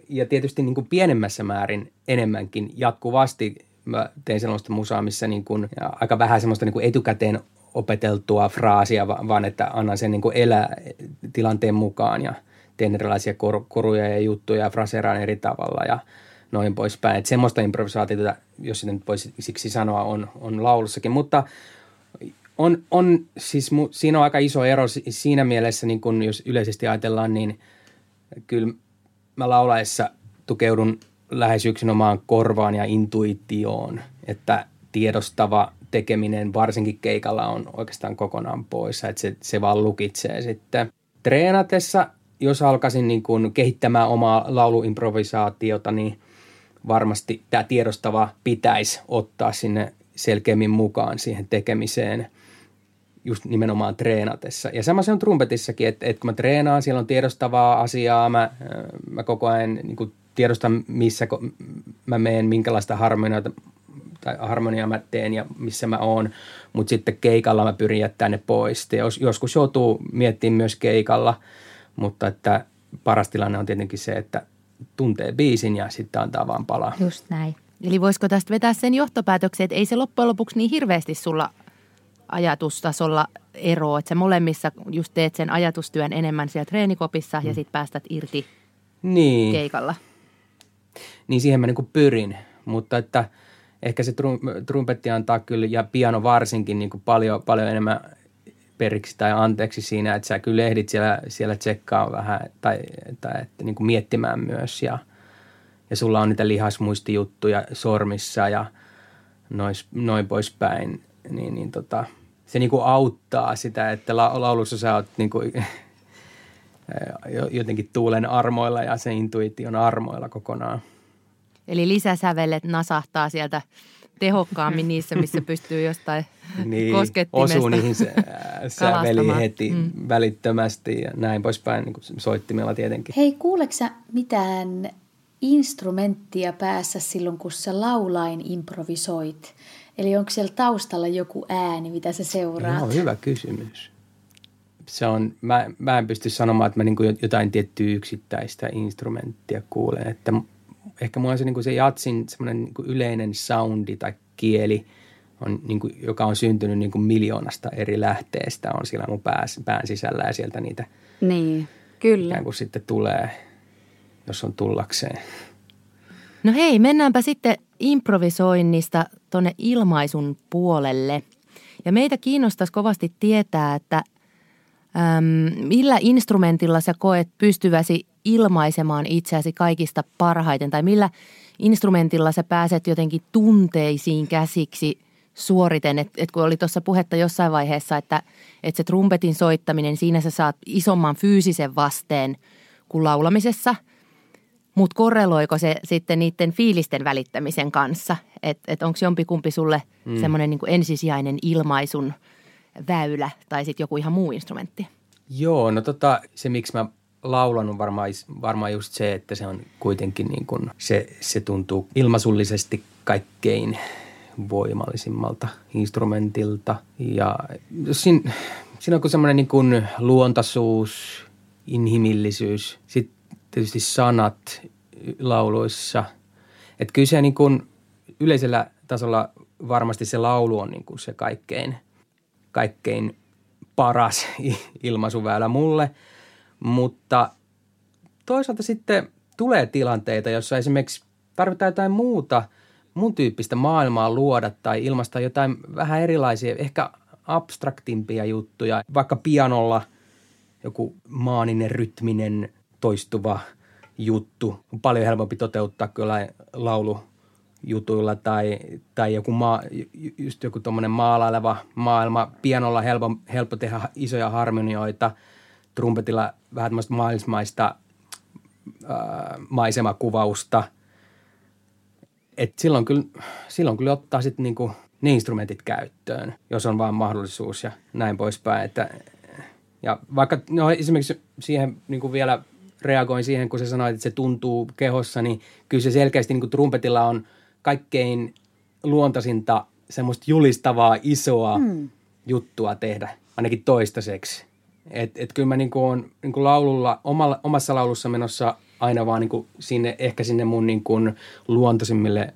Speaker 6: ja tietysti niin kuin pienemmässä määrin enemmänkin jatkuvasti. Mä teen sellaista musaa, missä niin kuin, aika vähän semmoista niin kuin etukäteen opeteltua fraasia, va- vaan että annan sen niin kuin elää tilanteen mukaan ja teen erilaisia kor- koruja ja juttuja ja fraseeraan eri tavalla ja noin poispäin. Että semmoista improvisaatiota, jos sitä nyt voisi siksi sanoa, on, on laulussakin, mutta on, on siis mu, siinä on aika iso ero si- siinä mielessä, niin kun jos yleisesti ajatellaan, niin kyllä mä laulaessa tukeudun lähes yksinomaan korvaan ja intuitioon, että tiedostava tekeminen varsinkin keikalla on oikeastaan kokonaan poissa, että se, se vaan lukitsee sitten. Treenatessa, jos alkaisin niin kun kehittämään omaa lauluimprovisaatiota, niin varmasti tämä tiedostava pitäisi ottaa sinne selkeämmin mukaan siihen tekemiseen just nimenomaan treenatessa. Ja sama se on trumpetissakin, että, että kun mä treenaan, siellä on tiedostavaa asiaa, mä, mä koko ajan niin kuin tiedostan, missä mä menen, minkälaista harmoniaa, tai harmoniaa mä teen ja missä mä oon, mutta sitten keikalla mä pyrin jättämään ne pois. Jos, joskus joutuu miettimään myös keikalla, mutta että paras tilanne on tietenkin se, että tuntee biisin ja sitten antaa vaan palaa.
Speaker 3: Just näin.
Speaker 5: Eli voisiko tästä vetää sen johtopäätöksen, että ei se loppujen lopuksi niin hirveästi sulla ajatustasolla ero, että sä molemmissa just teet sen ajatustyön enemmän siellä treenikopissa ja sitten päästät irti
Speaker 6: Niin.
Speaker 5: keikalla.
Speaker 6: Niin siihen mä niin pyrin. Mutta että ehkä se trum, trumpetti antaa kyllä ja piano varsinkin niin kuin paljon, paljon enemmän periksi tai anteeksi siinä, että sä kyllä ehdit siellä, siellä tsekkaa vähän tai, tai että niin kuin miettimään myös ja, ja sulla on niitä lihasmuistijuttuja sormissa ja nois, noin poispäin, niin, niin tota, se niin kuin auttaa sitä, että la, laulussa sä oot niin kuin, jotenkin tuulen armoilla ja se intuition armoilla kokonaan.
Speaker 5: Eli lisäsävelet nasahtaa sieltä tehokkaammin niissä, missä pystyy jostain
Speaker 6: niin,
Speaker 5: koskettimesta
Speaker 6: osuu niihin se, ää, säveliin heti mm. välittömästi ja näin poispäin, niin soittimella tietenkin.
Speaker 2: Hei, kuuleksä mitään instrumenttia päässä silloin, kun sä laulain improvisoit? Eli onko siellä taustalla joku ääni, mitä sä seuraat?
Speaker 6: Joo, hyvä kysymys. Se on, mä, mä en pysty sanomaan, että mä niin jotain tiettyä yksittäistä instrumenttia kuulen. Että ehkä mulla on se, niin se jatsin semmoinen niin yleinen soundi tai kieli, on, niin kuin, joka on syntynyt niin kuin miljoonasta eri lähteestä, on siellä mun pää, pään sisällä ja sieltä niitä
Speaker 2: Niin, kyllä.
Speaker 6: ikään kuin sitten tulee, jos on tullakseen.
Speaker 5: No hei, mennäänpä sitten improvisoinnista tuonne ilmaisun puolelle. Ja meitä kiinnostaisi kovasti tietää, että äm, millä instrumentilla sä koet pystyväsi ilmaisemaan itseäsi kaikista parhaiten tai millä instrumentilla sä pääset jotenkin tunteisiin käsiksi suoriten. Et, et kun oli tuossa puhetta jossain vaiheessa, että et se trumpetin soittaminen, siinä sä saat isomman fyysisen vasteen kuin laulamisessa – mutta korreloiko se sitten niiden fiilisten välittämisen kanssa? Että et, onko jompikumpi sulle mm. semmoinen niin ensisijainen ilmaisun väylä tai sitten joku ihan muu instrumentti?
Speaker 6: Joo, no tota, se miksi mä laulan on varmaan, varmaan just se, että se on kuitenkin niin kuin, se, se tuntuu ilmaisullisesti kaikkein voimallisimmalta instrumentilta. Ja siinä, siinä on semmoinen niin kuin luontaisuus, inhimillisyys, sitten tietysti sanat lauluissa. Että kyllä se niin kuin yleisellä tasolla varmasti se laulu on niin kuin se kaikkein, kaikkein paras ilmaisuväylä mulle, mutta toisaalta sitten tulee tilanteita, jossa esimerkiksi tarvitaan jotain muuta mun tyyppistä maailmaa luoda tai ilmaista jotain vähän erilaisia, ehkä abstraktimpia juttuja, vaikka pianolla joku maaninen, rytminen, toistuva juttu. On paljon helpompi toteuttaa kyllä laulujutuilla tai, tai joku, maa, just joku maalaileva maailma. Pianolla helppo, helppo tehdä isoja harmonioita, trumpetilla vähän tämmöistä maailmaista ää, maisemakuvausta. Et silloin, kyllä, silloin kyllä ottaa sitten niinku ne instrumentit käyttöön, jos on vaan mahdollisuus ja näin poispäin. Että, ja vaikka no esimerkiksi siihen niin kuin vielä reagoin siihen, kun sä sanoit, että se tuntuu kehossa, niin kyllä se selkeästi niin kuin trumpetilla on kaikkein luontaisinta semmoista julistavaa isoa mm. juttua tehdä, ainakin toistaiseksi. Et, et kyllä mä niin kuin on niin kuin laululla, omalla, omassa laulussa menossa aina vaan niin kuin sinne, ehkä sinne mun niin kuin luontaisimmille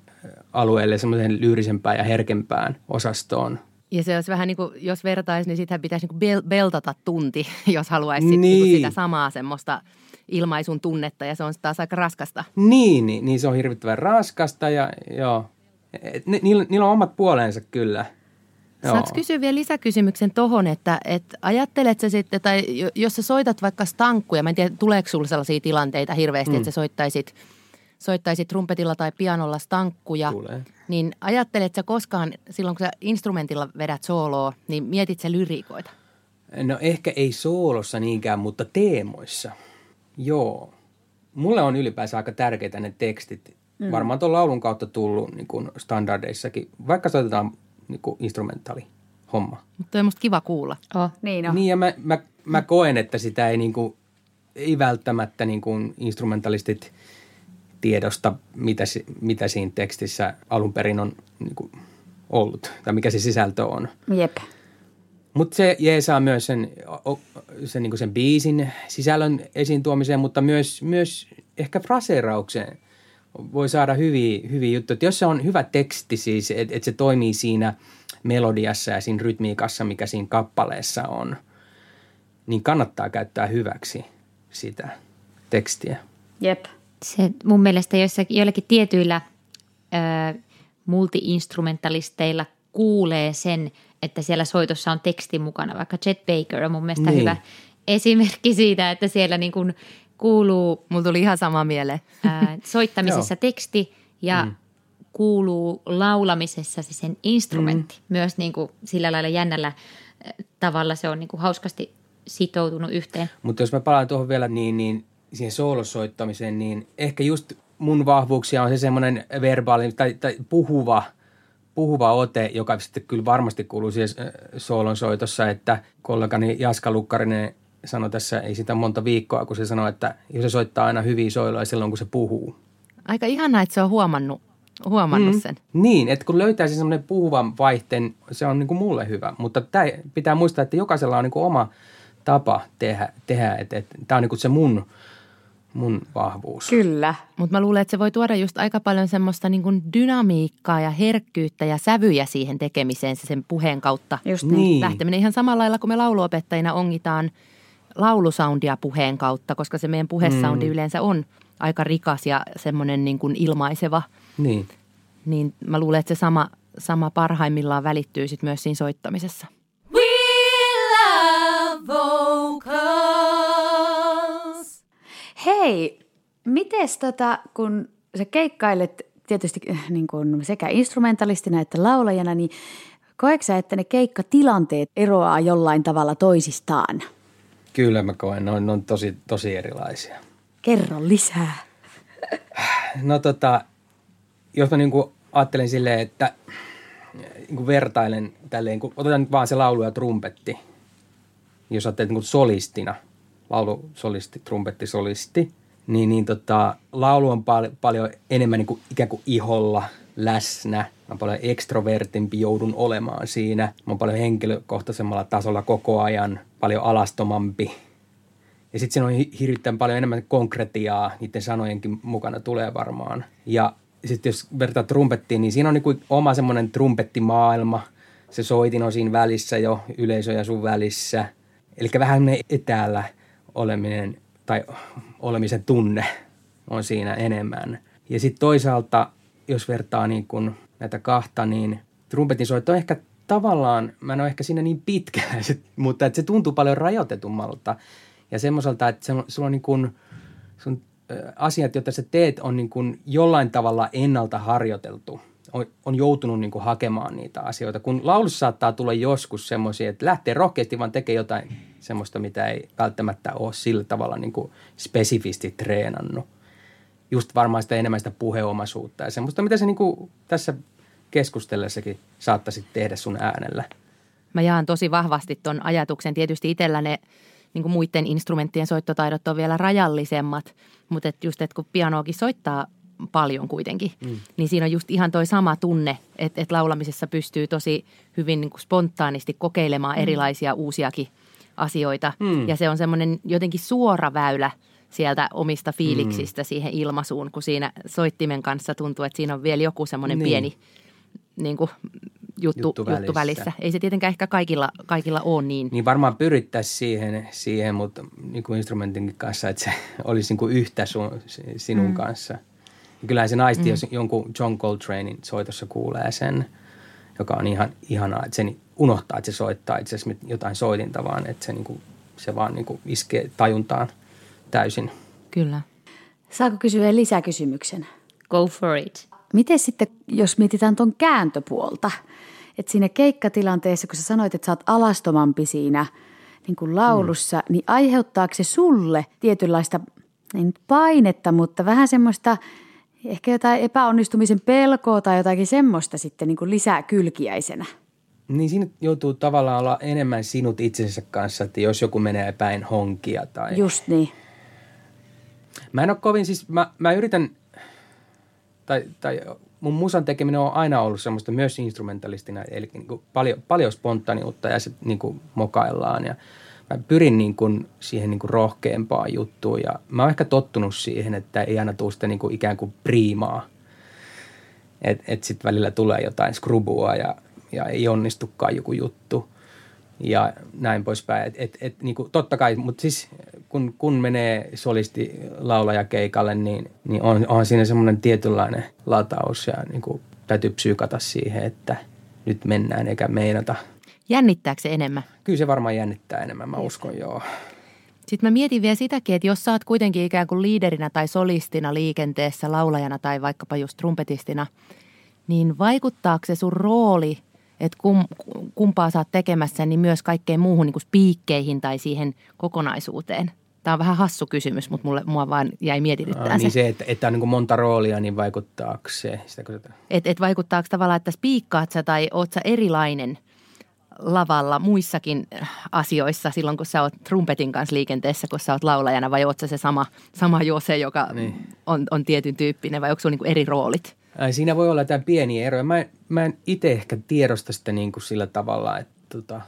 Speaker 6: alueelle, semmoiseen lyyrisempään ja herkempään osastoon.
Speaker 5: Ja se olisi vähän niin kuin, jos vertaisi, niin sitähän pitäisi niin kuin bel- beltata tunti, jos haluaisi niin. Niin sitä samaa semmoista ilmaisun tunnetta ja se on taas aika raskasta.
Speaker 6: Niin, niin, niin se on hirvittävän raskasta ja joo, ni, niillä, niillä on omat puolensa kyllä.
Speaker 5: Saanko kysyä vielä lisäkysymyksen tohon, että, että ajattelet sä sitten, tai jos sä soitat vaikka stankkuja, mä en tiedä tuleeko sulla sellaisia tilanteita hirveästi, mm. että sä soittaisit, soittaisit trumpetilla tai pianolla stankkuja,
Speaker 6: Tulee.
Speaker 5: niin ajattelet sä koskaan silloin, kun sä instrumentilla vedät sooloa, niin mietit sä lyriikoita?
Speaker 6: No ehkä ei soolossa niinkään, mutta teemoissa – Joo. Mulle on ylipäänsä aika tärkeitä ne tekstit. Mm. Varmaan tuon laulun kautta tullut niin kuin standardeissakin, vaikka soitetaan niin kuin instrumentaali homma.
Speaker 5: Mutta on musta kiva kuulla.
Speaker 2: Oh, niin on.
Speaker 6: Niin ja mä, mä, mä koen, että sitä ei, niin kuin, ei välttämättä niin kuin instrumentalistit tiedosta, mitä, mitä siinä tekstissä alun perin on niin kuin ollut, tai mikä se sisältö on.
Speaker 2: Jep.
Speaker 6: Mutta se jeesaa myös sen, sen, niin sen biisin sisällön esiin tuomiseen, mutta myös, myös ehkä fraseeraukseen voi saada hyviä, hyviä juttuja. Et jos se on hyvä teksti siis, että et se toimii siinä melodiassa ja siinä rytmiikassa, mikä siinä kappaleessa on, niin kannattaa käyttää hyväksi sitä tekstiä.
Speaker 2: Jep.
Speaker 3: Se mun mielestä joissakin, joillakin tietyillä ö, multiinstrumentalisteilla kuulee sen, että siellä soitossa on teksti mukana. Vaikka Chet Baker on mun mielestä
Speaker 6: Niin.
Speaker 3: hyvä esimerkki siitä, että siellä niin kuin kuuluu
Speaker 5: Mulla tuli ihan sama mieleen.
Speaker 3: ää, soittamisessa teksti ja mm. kuuluu laulamisessa se sen instrumentti. Mm. Myös niin kuin sillä lailla jännällä tavalla se on niin kuin hauskasti sitoutunut yhteen.
Speaker 6: Mutta jos mä palaan tuohon vielä niin, niin siihen soolosoittamiseen, niin ehkä just mun vahvuuksia on se semmoinen verbaali tai, tai puhuva, puhuva ote, joka sitten kyllä varmasti kuuluu siihen äh, soolon soitossa, että kollegani Jaska Lukkarinen sanoi tässä, ei sitä monta viikkoa, kun se sanoi, että jos se soittaa aina hyviä soiloja silloin, kun se puhuu.
Speaker 5: Aika ihanaa, että se on huomannut, huomannut mm. sen.
Speaker 6: Niin, että kun löytää se semmoinen puhuvan vaihteen, se on niin kuin mulle hyvä. Mutta tää, pitää muistaa, että jokaisella on niin kuin oma tapa tehdä, tehdä että, että tämä on niin kuin se mun, mun vahvuus.
Speaker 2: Kyllä.
Speaker 5: Mutta mä luulen, että se voi tuoda just aika paljon semmoista niin kuin dynamiikkaa ja herkkyyttä ja sävyjä siihen tekemiseen se sen puheen kautta.
Speaker 2: Just niin.
Speaker 6: Niin.
Speaker 5: Lähteminen ihan samalla lailla kuin me lauluopettajina ongitaan laulusoundia puheen kautta, koska se meidän puhesoundi mm. yleensä on aika rikas ja semmoinen niin kuin ilmaiseva.
Speaker 6: Niin.
Speaker 5: Niin mä luulen, että se sama, sama parhaimmillaan välittyy sit myös siinä soittamisessa.
Speaker 2: Hei, mites tota, kun sä keikkailet tietysti äh, niin kun sekä instrumentalistina että laulajana, niin koetko sä, että ne keikkatilanteet eroaa jollain tavalla toisistaan?
Speaker 6: Kyllä mä koen, ne on, ne on tosi, tosi erilaisia.
Speaker 2: Kerro lisää.
Speaker 6: No tota, jos mä niinku ajattelen silleen, että niinku vertailen tälleen, kun otetaan nyt vaan se laulu ja trumpetti. Jos ajattelet niinku solistina, laulu solisti, trumpetti solisti, niin, niin tota, laulu on pal- paljon enemmän niinku ikään kuin iholla läsnä. Mä paljon ekstrovertimpi, joudun olemaan siinä. Mä oon paljon henkilökohtaisemmalla tasolla koko ajan, paljon alastomampi. Ja sitten siinä on hi- hirvittävän paljon enemmän konkretiaa, niiden sanojenkin mukana tulee varmaan. Ja sitten jos vertaa trumpettiin, niin siinä on niinku oma semmoinen trumpettimaailma. Se soitin on siinä välissä jo, yleisö ja sun välissä. Eli vähän ne etäällä oleminen tai olemisen tunne on siinä enemmän. Ja sitten toisaalta, jos vertaa niin kun näitä kahta, niin trumpetin soitto on ehkä tavallaan, mä en ole ehkä siinä niin pitkä, sit- mutta että se tuntuu paljon rajoitetummalta. Ja semmoiselta, että se, sulla on niin kun, sun asiat, joita sä teet, on niin kun jollain tavalla ennalta harjoiteltu. On, on joutunut niin kuin hakemaan niitä asioita. Kun laulussa saattaa tulla joskus semmoisia, että lähtee rohkeasti vaan tekee jotain semmoista, mitä ei välttämättä ole sillä tavalla niin kuin spesifisti treenannut. Just varmaan sitä enemmän sitä puheomaisuutta ja semmoista, mitä se niin kuin tässä keskustellessakin saattaisi tehdä sun äänellä.
Speaker 5: Mä jaan tosi vahvasti ton ajatuksen. Tietysti itsellä ne niin kuin muiden instrumenttien soittotaidot on vielä rajallisemmat, mutta et just, että kun pianoakin soittaa paljon kuitenkin, mm. niin siinä on just ihan toi sama tunne, että, että laulamisessa pystyy tosi hyvin niin kuin spontaanisti kokeilemaan mm. erilaisia uusiakin asioita. Mm. Ja se on semmoinen jotenkin suora väylä sieltä omista fiiliksistä mm. siihen ilmaisuun, kun siinä soittimen kanssa tuntuu, että siinä on vielä joku semmoinen
Speaker 6: Niin.
Speaker 5: pieni niin kuin juttu,
Speaker 6: Juttu
Speaker 5: juttu,
Speaker 6: välissä.
Speaker 5: juttu välissä. Ei se tietenkään ehkä kaikilla, kaikilla ole niin.
Speaker 6: Niin varmaan pyrittäisiin siihen, siihen mutta niin kuin instrumentin kanssa, että se olisi niin kuin yhtä sun, sinun mm. kanssa. Ja kyllähän se naisti, mm. jos jonkun John Coltranein soitossa kuulee sen, joka on ihan ihanaa, että se unohtaa, että se soittaa itse asiassa jotain soitinta, vaan että se, niin kuin, se vaan niin kuin iskee tajuntaan täysin.
Speaker 5: Kyllä.
Speaker 2: Saako kysyä lisäkysymyksen?
Speaker 3: Go for it.
Speaker 2: Miten sitten, jos mietitään tuon kääntöpuolta, että siinä keikkatilanteessa, kun sä sanoit, että sä oot alastomampi siinä niin kuin laulussa, mm. niin aiheuttaako se sulle tietynlaista, ei nyt painetta, mutta vähän semmoista, ehkä jotain epäonnistumisen pelkoa tai jotakin semmoista sitten niin kuin lisää kylkiäisenä?
Speaker 6: Niin siinä joutuu tavallaan olla enemmän sinut itsensä kanssa, että jos joku menee päin honkia tai...
Speaker 2: Just niin.
Speaker 6: Mä en ole kovin siis, mä, mä yritän, tai, tai mun musan tekeminen on aina ollut semmoista myös instrumentalistina, eli niin kuin paljon, paljon spontaaniutta ja sitten niin kuin mokaillaan ja mä pyrin niin kuin siihen niin kuin rohkeampaan juttuun ja mä oon ehkä tottunut siihen, että ei aina tule sitä niin kuin ikään kuin priimaa. Että et sitten välillä tulee jotain skrubua ja, ja ei onnistukaan joku juttu ja näin poispäin. Et, et, et, niin kuin, totta kai, mutta siis kun, kun menee solisti laulaja keikalle, niin, niin on, on siinä semmoinen tietynlainen lataus ja niin kuin, täytyy psyykata siihen, että nyt mennään eikä meinata.
Speaker 5: Jännittääkö se enemmän?
Speaker 6: Kyllä se varmaan jännittää enemmän, mä uskon joo.
Speaker 5: Sitten mä mietin vielä sitäkin, että jos sä oot kuitenkin ikään kuin liiderinä tai solistina liikenteessä, laulajana tai vaikkapa just trumpetistina, niin vaikuttaako se sun rooli – että kum, kumpaa saat tekemässä, niin myös kaikkeen muuhun niin kuin spiikkeihin tai siihen kokonaisuuteen? Tämä on vähän hassu kysymys, mutta mulle, mua vaan jäi mietityttää
Speaker 6: niin
Speaker 5: se.
Speaker 6: se, että, että on niin monta roolia, niin vaikuttaako se? Sitä, kun...
Speaker 5: Et, et vaikuttaako tavallaan, että spiikkaat sä tai oot sä erilainen lavalla muissakin asioissa silloin, kun sä oot trumpetin kanssa liikenteessä, kun sä oot laulajana, vai oot sä se sama, sama Jose, joka niin. on, on tietyn tyyppinen, vai onko sulla niin eri roolit?
Speaker 6: Siinä voi olla tämä pieni ero. Mä, mä en itse ehkä tiedosta sitä niin kuin sillä tavalla, että tota,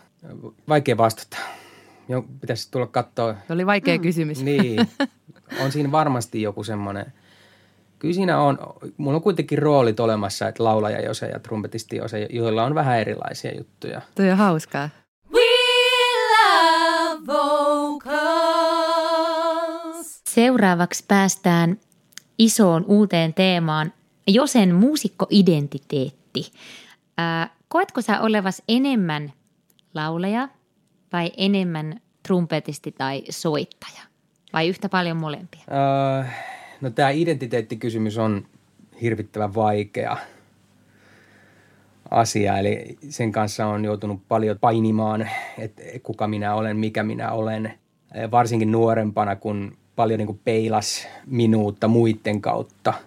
Speaker 6: vaikea vastata. Jo, pitäisi tulla katsoa.
Speaker 5: Se oli vaikea mm. kysymys.
Speaker 6: Niin, on siinä varmasti joku semmoinen. Kyllä siinä on, mulla on kuitenkin roolit olemassa, että laulaja Jose ja trumpetisti Jose, joilla on vähän erilaisia juttuja.
Speaker 5: Tuo on hauskaa.
Speaker 1: We love vocals.
Speaker 3: Seuraavaksi päästään isoon uuteen teemaan, Josen muusikkoidentiteetti. Ää, koetko sä olevas enemmän lauleja vai enemmän trumpetisti tai soittaja? Vai yhtä paljon molempia?
Speaker 6: Uh, no tämä identiteettikysymys on hirvittävän vaikea asia, eli sen kanssa on joutunut paljon painimaan, että kuka minä olen, mikä minä olen. Varsinkin nuorempana, kun paljon niin kuin peilas minuutta muiden kautta –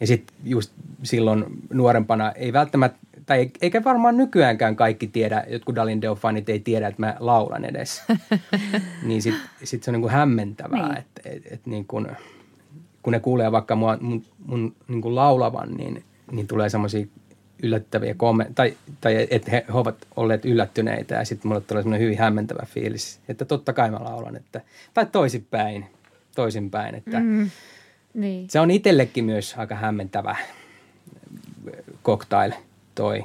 Speaker 6: ja sitten just silloin nuorempana ei välttämättä, tai eikä varmaan nykyäänkään kaikki tiedä, jotkut Dalindeo-fanit ei tiedä, että mä laulan edes. niin sitten sit se on niin kuin hämmentävää, niin. että et, et niin kuin, kun ne kuulee vaikka mua, mun, mun niin kuin laulavan, niin, niin tulee semmoisia yllättäviä kommentteja, tai, tai että he, he ovat olleet yllättyneitä ja sitten mulle tulee semmoinen hyvin hämmentävä fiilis, että totta kai mä laulan, että, tai toisinpäin, toisinpäin, että mm niin. Se on itsellekin myös aika hämmentävä cocktail toi.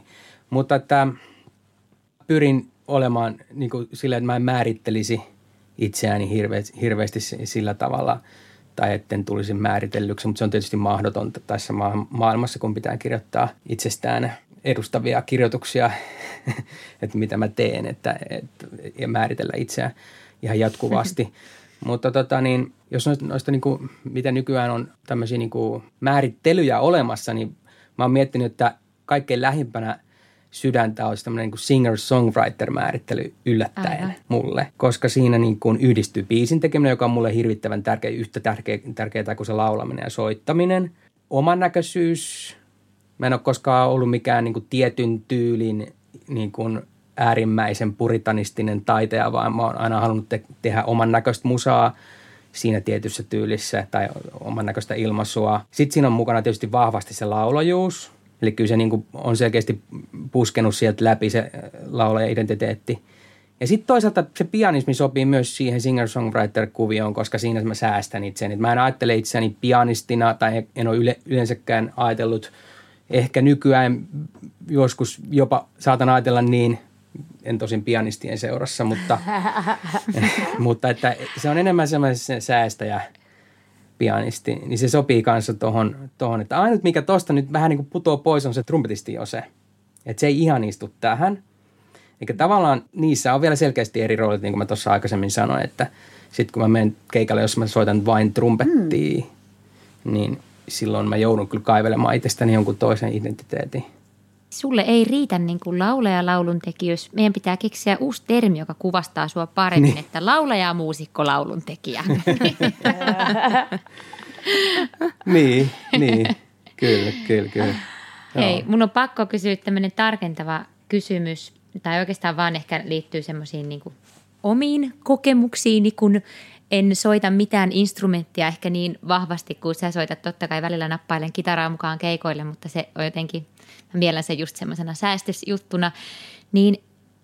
Speaker 6: Mutta että pyrin olemaan niin kuin sillä, että mä en määrittelisi itseäni hirveästi, hirveästi sillä tavalla tai etten tulisi määritellyksi, mutta se on tietysti mahdotonta tässä maailmassa, kun pitää kirjoittaa itsestään edustavia kirjoituksia, että mitä mä teen että, että, ja määritellä itseään ihan jatkuvasti. Mutta tota niin, jos noista, noista niin kuin, mitä nykyään on tämmöisiä niin kuin määrittelyjä olemassa, niin mä oon miettinyt, että kaikkein lähimpänä sydäntä olisi tämmöinen niin singer-songwriter-määrittely yllättäen Aivan. mulle, koska siinä niin kuin yhdistyy biisin tekeminen, joka on mulle hirvittävän tärkeä, yhtä tärkeä, tärkeää kuin se laulaminen ja soittaminen. Oman näköisyys, mä en ole koskaan ollut mikään niin kuin tietyn tyylin niin kuin äärimmäisen puritanistinen taiteja, vaan mä oon aina halunnut te- tehdä oman näköistä musaa siinä tietyssä tyylissä tai oman näköistä ilmaisua. Sitten siinä on mukana tietysti vahvasti se laulajuus, eli kyllä se niin kuin on selkeästi puskenut sieltä läpi se äh, laulaja-identiteetti. Ja sitten toisaalta se pianismi sopii myös siihen singer-songwriter-kuvioon, koska siinä mä säästän itseäni. Mä en ajattele itseäni pianistina tai en ole yle, yleensäkään ajatellut. Ehkä nykyään joskus jopa saatan ajatella niin, en tosin pianistien seurassa, mutta, mutta että se on enemmän semmoinen säästäjä pianisti, niin se sopii kanssa tuohon, tohon, että ainut mikä tosta nyt vähän niin kuin putoo pois on se trumpetisti se, että se ei ihan istu tähän. Eikä tavallaan niissä on vielä selkeästi eri roolit, niin kuin mä tuossa aikaisemmin sanoin, että sitten kun mä menen keikalle, jos mä soitan vain trumpettia, mm. niin silloin mä joudun kyllä kaivelemaan itsestäni jonkun toisen identiteetin
Speaker 3: sulle ei riitä niin kuin laulaja laulun tekijys. Meidän pitää keksiä uusi termi, joka kuvastaa sua paremmin, niin. että laulaja muusikko laulun tekijä.
Speaker 6: niin, niin. Kyllä, kyllä, kyllä.
Speaker 3: Hei, mun on pakko kysyä tämmöinen tarkentava kysymys, tai oikeastaan vaan ehkä liittyy semmoisiin niin omiin kokemuksiini, kun en soita mitään instrumenttia ehkä niin vahvasti kuin sä soitat. Totta kai välillä nappailen kitaraa mukaan keikoille, mutta se on jotenkin, mä se just semmoisena säästysjuttuna. Niin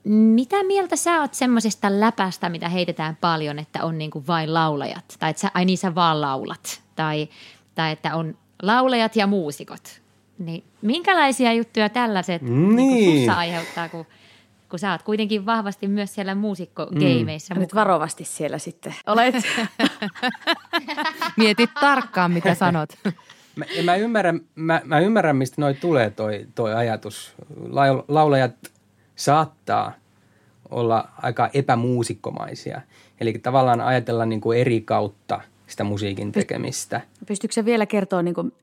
Speaker 3: mitä mieltä sä oot semmoisesta läpästä, mitä heitetään paljon, että on niin kuin vain laulajat? Tai että sä, ai niin sä vaan laulat. Tai, tai että on laulajat ja muusikot. Niin minkälaisia juttuja tällaiset niin. Niin aiheuttaa, kun, kun sä oot kuitenkin vahvasti myös siellä muusikkogeimeissä
Speaker 2: mm. Nyt varovasti siellä sitten olet.
Speaker 5: Mietit tarkkaan, mitä sanot.
Speaker 6: Mä, mä, ymmärrän, mä, mä ymmärrän, mistä noi tulee toi, toi ajatus. Laulajat saattaa olla aika epämuusikkomaisia. Eli tavallaan ajatella niin kuin eri kautta sitä musiikin tekemistä.
Speaker 2: Pystyykö se vielä kertoa, niin kuin,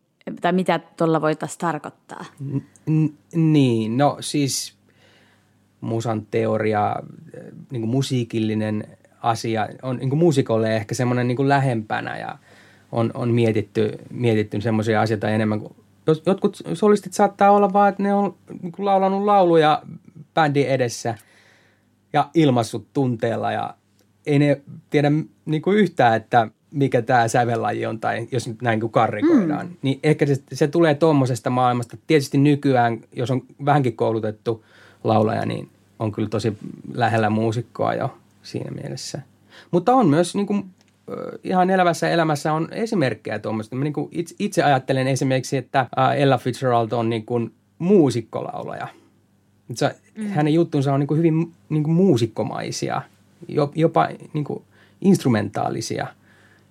Speaker 2: tai mitä tuolla voitaisiin tarkoittaa?
Speaker 6: N- niin, no siis musan teoria, niin kuin musiikillinen asia on niin kuin muusikolle ehkä semmoinen niin kuin lähempänä ja on, on mietitty, mietitty semmoisia asioita enemmän kuin Jotkut solistit saattaa olla vaan, että ne on niin kuin laulanut lauluja bändin edessä ja ilmassut tunteella ja ei ne tiedä niin kuin yhtään, että mikä tämä sävellaji on tai jos nyt näin kuin karrikoidaan. Mm. Niin ehkä se, se tulee tuommoisesta maailmasta. Tietysti nykyään, jos on vähänkin koulutettu laulaja, niin on kyllä tosi lähellä muusikkoa jo siinä mielessä. Mutta on myös niin kuin, ihan elävässä elämässä on esimerkkejä tuommoista. Mä niin kuin itse, itse ajattelen esimerkiksi, että Ella Fitzgerald on niin kuin muusikkolaulaja – se, mm. Hänen juttunsa on niin kuin hyvin niin kuin muusikkomaisia, jopa niin kuin instrumentaalisia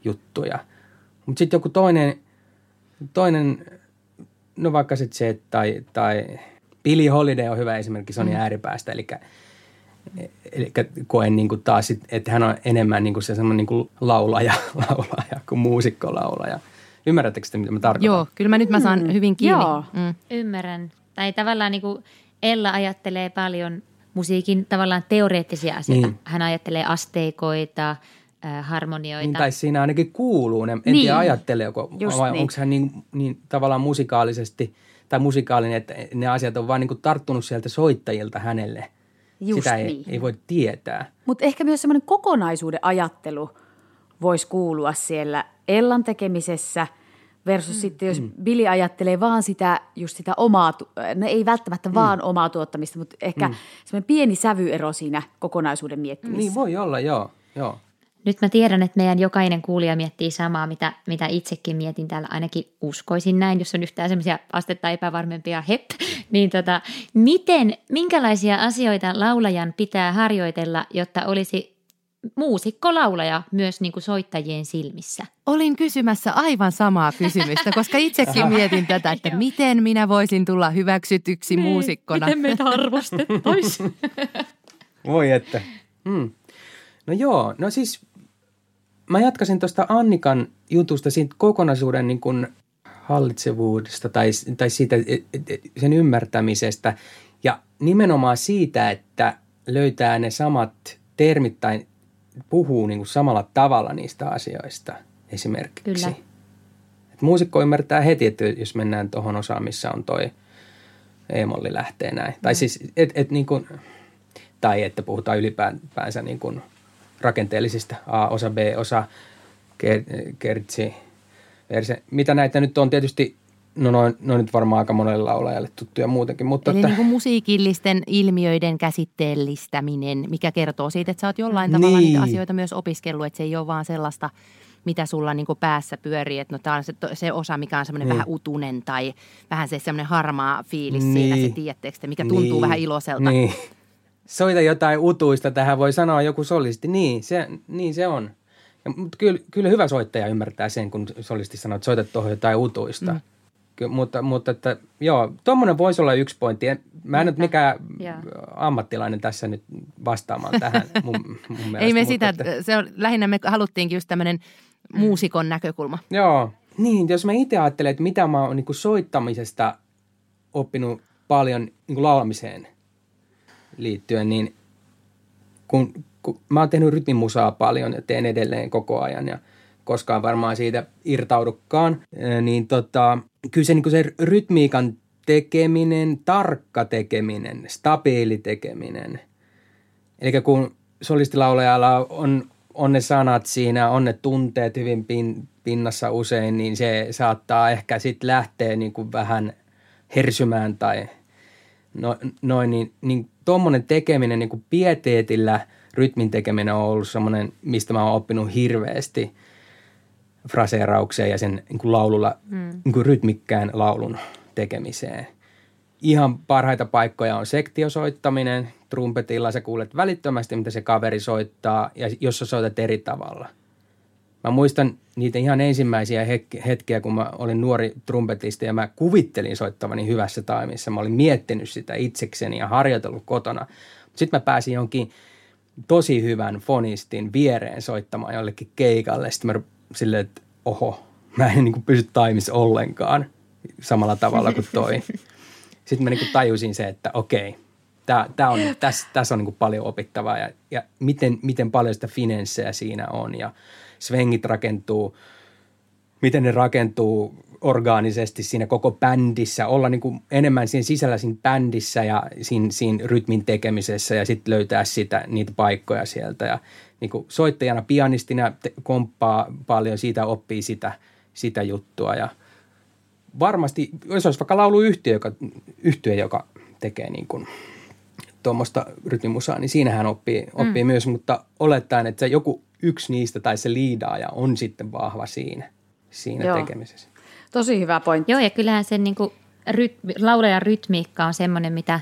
Speaker 6: juttuja. Mutta sitten joku toinen, toinen, no vaikka sitten se, tai, tai Billy Holiday on hyvä esimerkki Sony mm. ääripäästä, eli Eli koen niin kuin taas, että hän on enemmän niin kuin se semmoinen niin kuin laulaja, laulaja kuin muusikkolaulaja. Ymmärrättekö te, mitä mä tarkoitan?
Speaker 5: Joo, kyllä mä nyt mä saan mm. hyvin kiinni. Joo.
Speaker 3: Mm. Ymmärrän. Tai tavallaan niin kuin Ella ajattelee paljon musiikin tavallaan teoreettisia asioita. Niin. Hän ajattelee asteikoita, äh, harmonioita. Niin,
Speaker 6: tai siinä ainakin kuuluu. En niin. tiedä ajatteleeko, vai niin. onko hän niin, niin tavallaan musikaalisesti tai musikaalinen, että ne asiat on vaan niin kuin tarttunut sieltä soittajilta hänelle. Just Sitä ei, niin. ei voi tietää.
Speaker 2: Mutta ehkä myös semmoinen kokonaisuuden ajattelu voisi kuulua siellä Ellan tekemisessä – Versus mm. sitten, jos mm. Billy ajattelee vaan sitä, just sitä omaa, no ei välttämättä mm. vaan omaa tuottamista, mutta ehkä mm. semmoinen pieni sävyero siinä kokonaisuuden miettimisessä.
Speaker 6: Niin voi olla, joo. joo.
Speaker 3: Nyt mä tiedän, että meidän jokainen kuulija miettii samaa, mitä, mitä itsekin mietin täällä, ainakin uskoisin näin, jos on yhtään semmoisia astetta epävarmempia hep. Niin tota, miten, minkälaisia asioita laulajan pitää harjoitella, jotta olisi muusikko-laulaja myös niin kuin soittajien silmissä?
Speaker 5: Olin kysymässä aivan samaa kysymystä, koska itsekin mietin tätä, että miten minä voisin tulla hyväksytyksi niin, muusikkona.
Speaker 3: Miten meitä arvostettaisiin?
Speaker 6: Voi että. Hmm. No joo, no siis mä jatkasin tuosta Annikan jutusta siitä kokonaisuuden niin kuin hallitsevuudesta tai, tai siitä, sen ymmärtämisestä ja nimenomaan siitä, että löytää ne samat termit tai puhuu niin kuin samalla tavalla niistä asioista esimerkiksi. Kyllä. Et muusikko ymmärtää heti, että jos mennään tuohon osaan, missä on toi E-molli lähtee näin. Mm. Tai siis, et, et niin kuin, tai että puhutaan ylipäänsä niin kuin rakenteellisista A-osa, B-osa, kertsi, verse. Mitä näitä nyt on tietysti No noin, noin nyt varmaan aika monelle laulajalle tuttuja muutenkin. Mutta
Speaker 5: Eli että... niin kuin musiikillisten ilmiöiden käsitteellistäminen, mikä kertoo siitä, että sä oot jollain tavalla niin. niitä asioita myös opiskellut, että se ei ole vaan sellaista, mitä sulla niin kuin päässä pyörii. Että no tämä on se, se osa, mikä on semmoinen niin. vähän utunen tai vähän se semmoinen harmaa fiilis niin. siinä, se tiedättekö mikä tuntuu niin. vähän iloiselta.
Speaker 6: Niin. Soita jotain utuista, tähän voi sanoa joku solisti. Niin, se, niin se on. Ja, mutta kyllä, kyllä hyvä soittaja ymmärtää sen, kun solisti sanoo, että soitat tuohon jotain utuista. Mm mutta, mutta että, joo, tuommoinen voisi olla yksi pointti. Mä en nyt mikään yeah. ammattilainen tässä nyt vastaamaan tähän mun, mun mielestä.
Speaker 5: Ei me sitä, että, se on, lähinnä me haluttiinkin just tämmöinen muusikon näkökulma.
Speaker 6: Joo, niin jos mä itse ajattelen, että mitä mä oon niin soittamisesta oppinut paljon niin laulamiseen liittyen, niin kun, kun mä oon tehnyt rytmimusaa paljon ja teen edelleen koko ajan ja koskaan varmaan siitä irtaudukaan, niin tota, kyllä se, niin se rytmiikan tekeminen, tarkka tekeminen, stabiili tekeminen. Eli kun solistilaulajalla on on ne sanat siinä, on ne tunteet hyvin pin, pinnassa usein, niin se saattaa ehkä sitten lähteä niin kuin vähän hersymään tai no, noin, niin, niin tuommoinen tekeminen niin kuin pieteetillä, rytmin tekeminen on ollut semmoinen, mistä mä oon oppinut hirveästi fraseeraukseen ja sen niin kuin laululla, mm. niin kuin rytmikkään laulun tekemiseen. Ihan parhaita paikkoja on sektiosoittaminen. Trumpetilla sä kuulet välittömästi, mitä se kaveri soittaa ja jos sä soitat eri tavalla. Mä muistan niitä ihan ensimmäisiä hetkiä, kun mä olin nuori trumpetisti ja mä kuvittelin soittavani hyvässä taimissa. Mä olin miettinyt sitä itsekseni ja harjoitellut kotona. Sitten mä pääsin jonkin tosi hyvän fonistin viereen soittamaan jollekin keikalle. Sitten mä silleen, että oho, mä en niin pysy taimissa ollenkaan samalla tavalla kuin toi. Sitten mä niin tajusin se, että okei, tää, tää on, tässä, tässä on niin paljon opittavaa ja, ja miten, miten paljon sitä financeja siinä on ja svengit rakentuu, miten ne rakentuu orgaanisesti siinä koko bändissä, olla niin kuin enemmän siinä sisällä siinä bändissä ja siinä, siinä rytmin tekemisessä ja sitten löytää sitä, niitä paikkoja sieltä. Ja niin kuin soittajana, pianistina te, komppaa paljon, siitä oppii sitä, sitä juttua ja varmasti, jos olisi vaikka lauluyhtiö, joka, yhtiö, joka tekee niin kuin tuommoista rytmimusaa, niin siinähän oppii, oppii mm. myös, mutta olettaen, että se joku yksi niistä tai se liidaaja on sitten vahva siinä, siinä Joo. tekemisessä.
Speaker 2: Tosi hyvä pointti.
Speaker 3: Joo, ja kyllähän se niin kuin rytmi, laulajan rytmiikka on semmoinen, mitä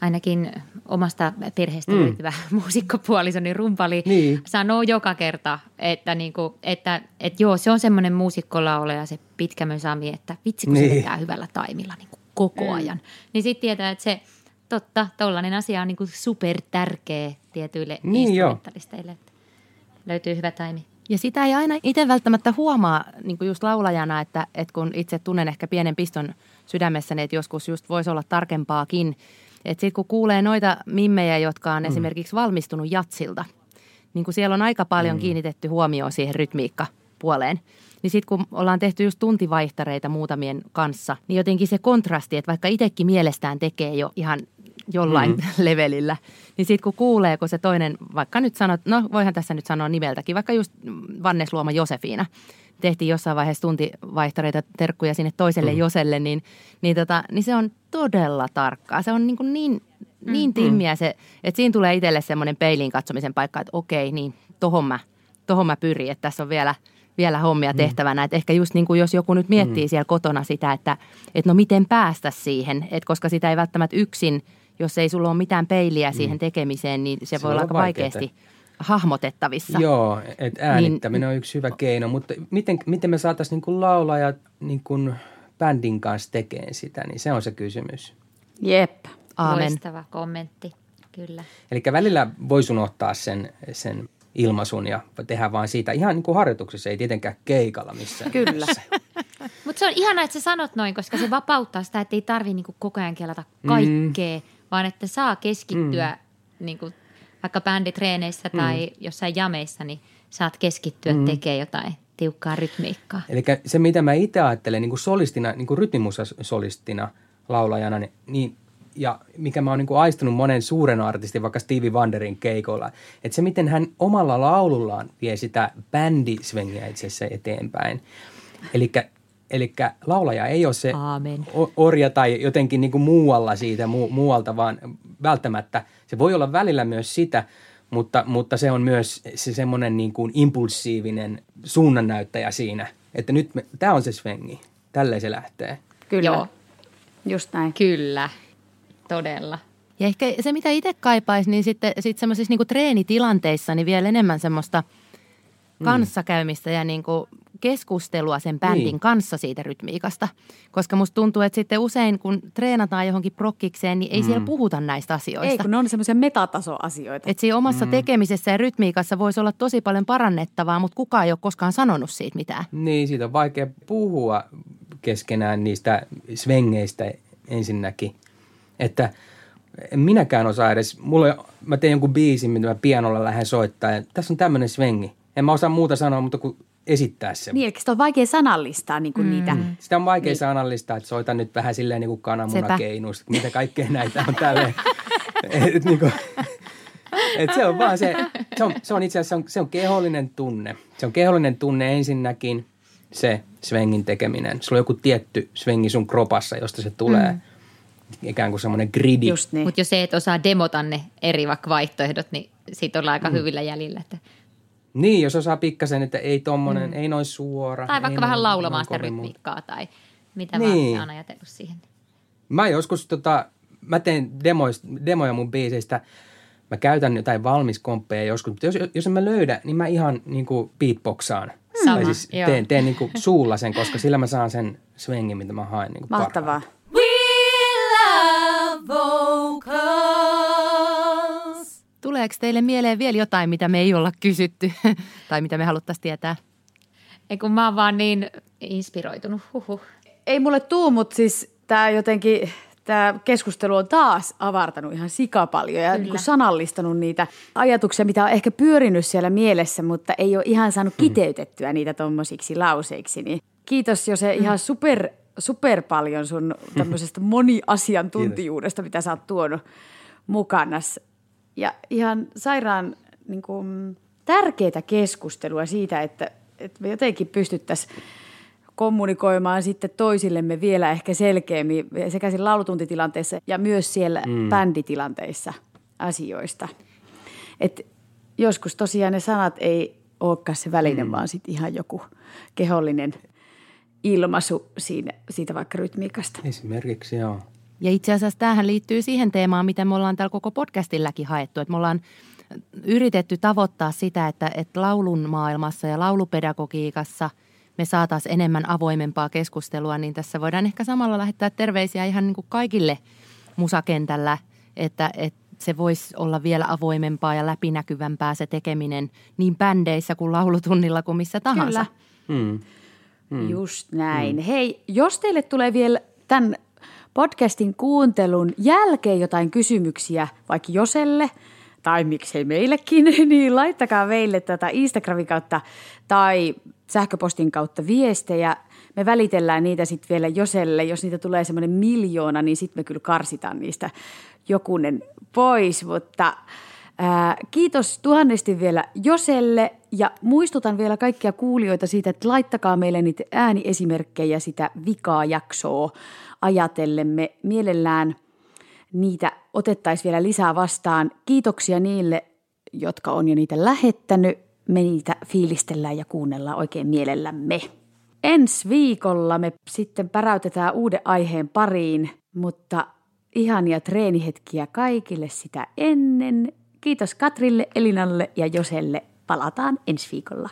Speaker 3: ainakin omasta perheestä mm. löytyvä muusikkopuolisoni rumpali niin. sanoo joka kerta, että, niin kuin, että, että joo, se on semmoinen muusikkolaulaja se pitkämön Sami, että vitsi kun niin. se vetää hyvällä taimilla niin kuin koko mm. ajan. Niin sitten tietää, että se totta, tollainen asia on niin kuin super tärkeä tietyille niin instrumentalisteille, että löytyy hyvä taimi.
Speaker 5: Ja sitä ei aina itse välttämättä huomaa niin kuin just laulajana, että, että kun itse tunnen ehkä pienen piston sydämessäni, että joskus just voisi olla tarkempaakin. Että sitten kun kuulee noita mimmejä, jotka on mm. esimerkiksi valmistunut jatsilta, niin kun siellä on aika paljon mm. kiinnitetty huomioon siihen rytmiikkapuoleen. Niin sitten kun ollaan tehty just tuntivaihtareita muutamien kanssa, niin jotenkin se kontrasti, että vaikka itsekin mielestään tekee jo ihan jollain mm-hmm. levelillä. Niin sitten kun kuulee, kun se toinen, vaikka nyt sanot, no voihan tässä nyt sanoa nimeltäkin, vaikka just Vannes Luoma Josefiina, tehtiin jossain vaiheessa tuntivaihtareita terkkuja sinne toiselle mm. Joselle, niin, niin, tota, niin se on todella tarkkaa. Se on niin, kuin niin, niin timmiä se, että siinä tulee itselle semmoinen peiliin katsomisen paikka, että okei, niin tohon mä, tohon mä pyrin, että tässä on vielä – vielä hommia mm. tehtävänä. Että ehkä just niin kuin jos joku nyt miettii mm. siellä kotona sitä, että, että no miten päästä siihen, että koska sitä ei välttämättä yksin – jos ei sulla ole mitään peiliä mm. siihen tekemiseen, niin se, se voi olla aika vaikeasti hahmotettavissa.
Speaker 6: Joo, että äänittäminen niin, on yksi hyvä keino, mutta miten, miten me saataisiin niin laulajat niin kuin bändin kanssa tekemään sitä, niin se on se kysymys.
Speaker 2: Jep.
Speaker 3: Aamen. Loistava kommentti, kyllä.
Speaker 6: Eli välillä voisi unohtaa sen, sen ilmaisun ja tehdä vaan siitä ihan niin kuin harjoituksessa, ei tietenkään keikalla missään.
Speaker 2: Kyllä.
Speaker 3: Mutta se on ihanaa, että sä sanot noin, koska se vapauttaa sitä, että ei tarvitse niin koko ajan kelata kaikkea. Mm vaan että saa keskittyä mm. niin kuin, vaikka bänditreeneissä mm. tai jossain jameissa, niin saat keskittyä mm. tekemään jotain tiukkaa rytmiikkaa.
Speaker 6: Eli se, mitä mä itse ajattelen niin kuin solistina, niin kuin rytmimusasolistina, laulajana, niin, niin ja mikä mä oon niin aistunut monen suuren artistin, vaikka Stevie Wonderin keikolla, että se miten hän omalla laulullaan vie sitä bändisvengiä itse asiassa eteenpäin. Eli Eli laulaja ei ole se Aamen. orja tai jotenkin niin kuin muualla siitä mu, muualta, vaan välttämättä se voi olla välillä myös sitä, mutta, mutta se on myös se semmoinen niin kuin impulsiivinen suunnannäyttäjä siinä, että nyt tämä on se svengi, tälleen se lähtee.
Speaker 2: Kyllä, Joo. just näin.
Speaker 3: Kyllä, todella.
Speaker 5: Ja ehkä se, mitä itse kaipaisi, niin sitten sit semmoisissa niin treenitilanteissa niin vielä enemmän semmoista mm. kanssakäymistä ja niin kuin keskustelua sen bändin niin. kanssa siitä rytmiikasta. Koska musta tuntuu, että sitten usein kun treenataan johonkin prokkikseen, niin ei mm. siellä puhuta näistä asioista.
Speaker 2: Ei, kun ne on semmoisia metatasoasioita.
Speaker 5: Että siinä omassa mm. tekemisessä ja rytmiikassa voisi olla tosi paljon parannettavaa, mutta kukaan ei ole koskaan sanonut siitä mitään.
Speaker 6: Niin, siitä on vaikea puhua keskenään niistä svengeistä ensinnäkin. Että en minäkään osaa edes, mulla, mä teen jonkun biisin, mitä mä pianolla lähden soittaa ja tässä on tämmöinen svengi. En mä osaa muuta sanoa, mutta kun esittää se.
Speaker 2: Niin, sitä on vaikea sanallistaa niin kuin mm. niitä.
Speaker 6: Sitä on vaikea niin. sanallistaa, että soitan nyt vähän silleen niin kuin kananmunakeinusta, mitä kaikkea näitä on tälle. et, niin kuin, et se on vaan se, se on, se on itse asiassa se on, se on kehollinen tunne. Se on kehollinen tunne ensinnäkin se svengin tekeminen. Sulla on joku tietty svengi sun kropassa, josta se tulee. Mm. Ikään kuin semmoinen gridi.
Speaker 2: Just niin.
Speaker 3: Mutta jos se et osaa demota ne eri vaikka vaihtoehdot, niin siitä ollaan aika mm. hyvillä jäljillä. Että.
Speaker 6: Niin, jos osaa pikkasen, että ei tommonen, mm. ei noin suora.
Speaker 3: Tai vaikka vähän
Speaker 6: noin-
Speaker 3: laulamaan
Speaker 6: noin
Speaker 3: sitä rytmiikkaa tai mitä
Speaker 6: Niin.
Speaker 3: vaan on ajatellut siihen.
Speaker 6: Mä joskus tota, mä teen demois, demoja mun biiseistä. Mä käytän jotain valmiskomppeja joskus, mutta jos, jos en mä löydä, niin mä ihan niinku beatboxaan.
Speaker 3: Sama,
Speaker 6: tai siis
Speaker 3: joo.
Speaker 6: teen, teen niinku suulla sen, koska sillä mä saan sen swingin, mitä mä haen niinku
Speaker 2: Mahtavaa.
Speaker 6: parhaiten.
Speaker 1: We love vocals.
Speaker 5: Tuleeko teille mieleen vielä jotain, mitä me ei olla kysytty tai mitä me haluttaisiin tietää?
Speaker 3: Ei kun mä oon vaan niin inspiroitunut. Huhhuh.
Speaker 2: Ei mulle tuu, mutta siis tämä jotenkin, tämä keskustelu on taas avartanut ihan sika paljon ja niin sanallistanut niitä ajatuksia, mitä on ehkä pyörinyt siellä mielessä, mutta ei ole ihan saanut kiteytettyä niitä tommosiksi lauseiksi. Niin kiitos jo se ihan super, super paljon sun tämmöisestä moniasiantuntijuudesta, mitä sä oot tuonut mukana. Ja ihan sairaan niin kuin, tärkeää keskustelua siitä, että, että me jotenkin pystyttäisiin kommunikoimaan sitten toisillemme vielä ehkä selkeämmin sekä siinä laulutuntitilanteessa ja myös siellä mm. bänditilanteissa asioista. Et joskus tosiaan ne sanat ei olekaan se väline, mm. vaan sitten ihan joku kehollinen ilmaisu siinä, siitä vaikka rytmiikasta.
Speaker 6: Esimerkiksi joo.
Speaker 5: Ja itse asiassa tämähän liittyy siihen teemaan, mitä me ollaan täällä koko podcastillakin haettu. Että me ollaan yritetty tavoittaa sitä, että, että laulun maailmassa ja laulupedagogiikassa me saataisiin enemmän avoimempaa keskustelua, niin tässä voidaan ehkä samalla lähettää terveisiä ihan niin kuin kaikille musakentällä, että, että se voisi olla vielä avoimempaa ja läpinäkyvämpää se tekeminen niin bändeissä kuin laulutunnilla kuin missä tahansa.
Speaker 2: Kyllä.
Speaker 6: Mm.
Speaker 2: Mm. Just näin. Mm. Hei, jos teille tulee vielä tämän podcastin kuuntelun jälkeen jotain kysymyksiä vaikka Joselle tai miksei meillekin, niin laittakaa meille tätä Instagramin kautta tai sähköpostin kautta viestejä. Me välitellään niitä sitten vielä Joselle. Jos niitä tulee semmoinen miljoona, niin sitten me kyllä karsitaan niistä jokunen pois, mutta Ää, kiitos tuhannesti vielä Joselle ja muistutan vielä kaikkia kuulijoita siitä, että laittakaa meille niitä ääniesimerkkejä sitä vikaa jaksoa ajatellemme. Mielellään niitä otettaisiin vielä lisää vastaan. Kiitoksia niille, jotka on jo niitä lähettänyt. Me niitä fiilistellään ja kuunnellaan oikein mielellämme. Ensi viikolla me sitten päräytetään uuden aiheen pariin, mutta ihania treenihetkiä kaikille sitä ennen. Kiitos Katrille, Elinalle ja Joselle. Palataan ensi viikolla.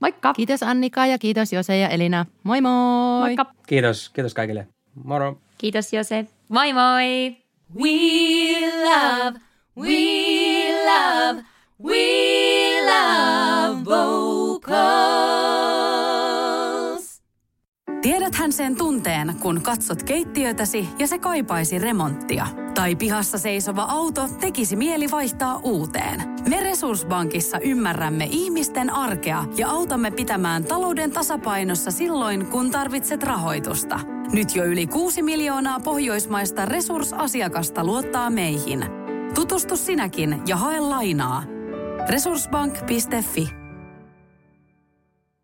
Speaker 2: Moikka!
Speaker 5: Kiitos Annika ja kiitos Jose ja Elina. Moi moi!
Speaker 2: Moikka!
Speaker 6: Kiitos, kiitos kaikille. Moro.
Speaker 3: Kiitos Jose. Moi moi!
Speaker 1: We love, we love, we love vocals.
Speaker 7: Tiedäthän sen tunteen, kun katsot keittiötäsi ja se kaipaisi remonttia. Tai pihassa seisova auto tekisi mieli vaihtaa uuteen. Me Resurssbankissa ymmärrämme ihmisten arkea ja autamme pitämään talouden tasapainossa silloin, kun tarvitset rahoitusta. Nyt jo yli 6 miljoonaa pohjoismaista resursasiakasta luottaa meihin. Tutustu sinäkin ja hae lainaa. Resurssbank.fi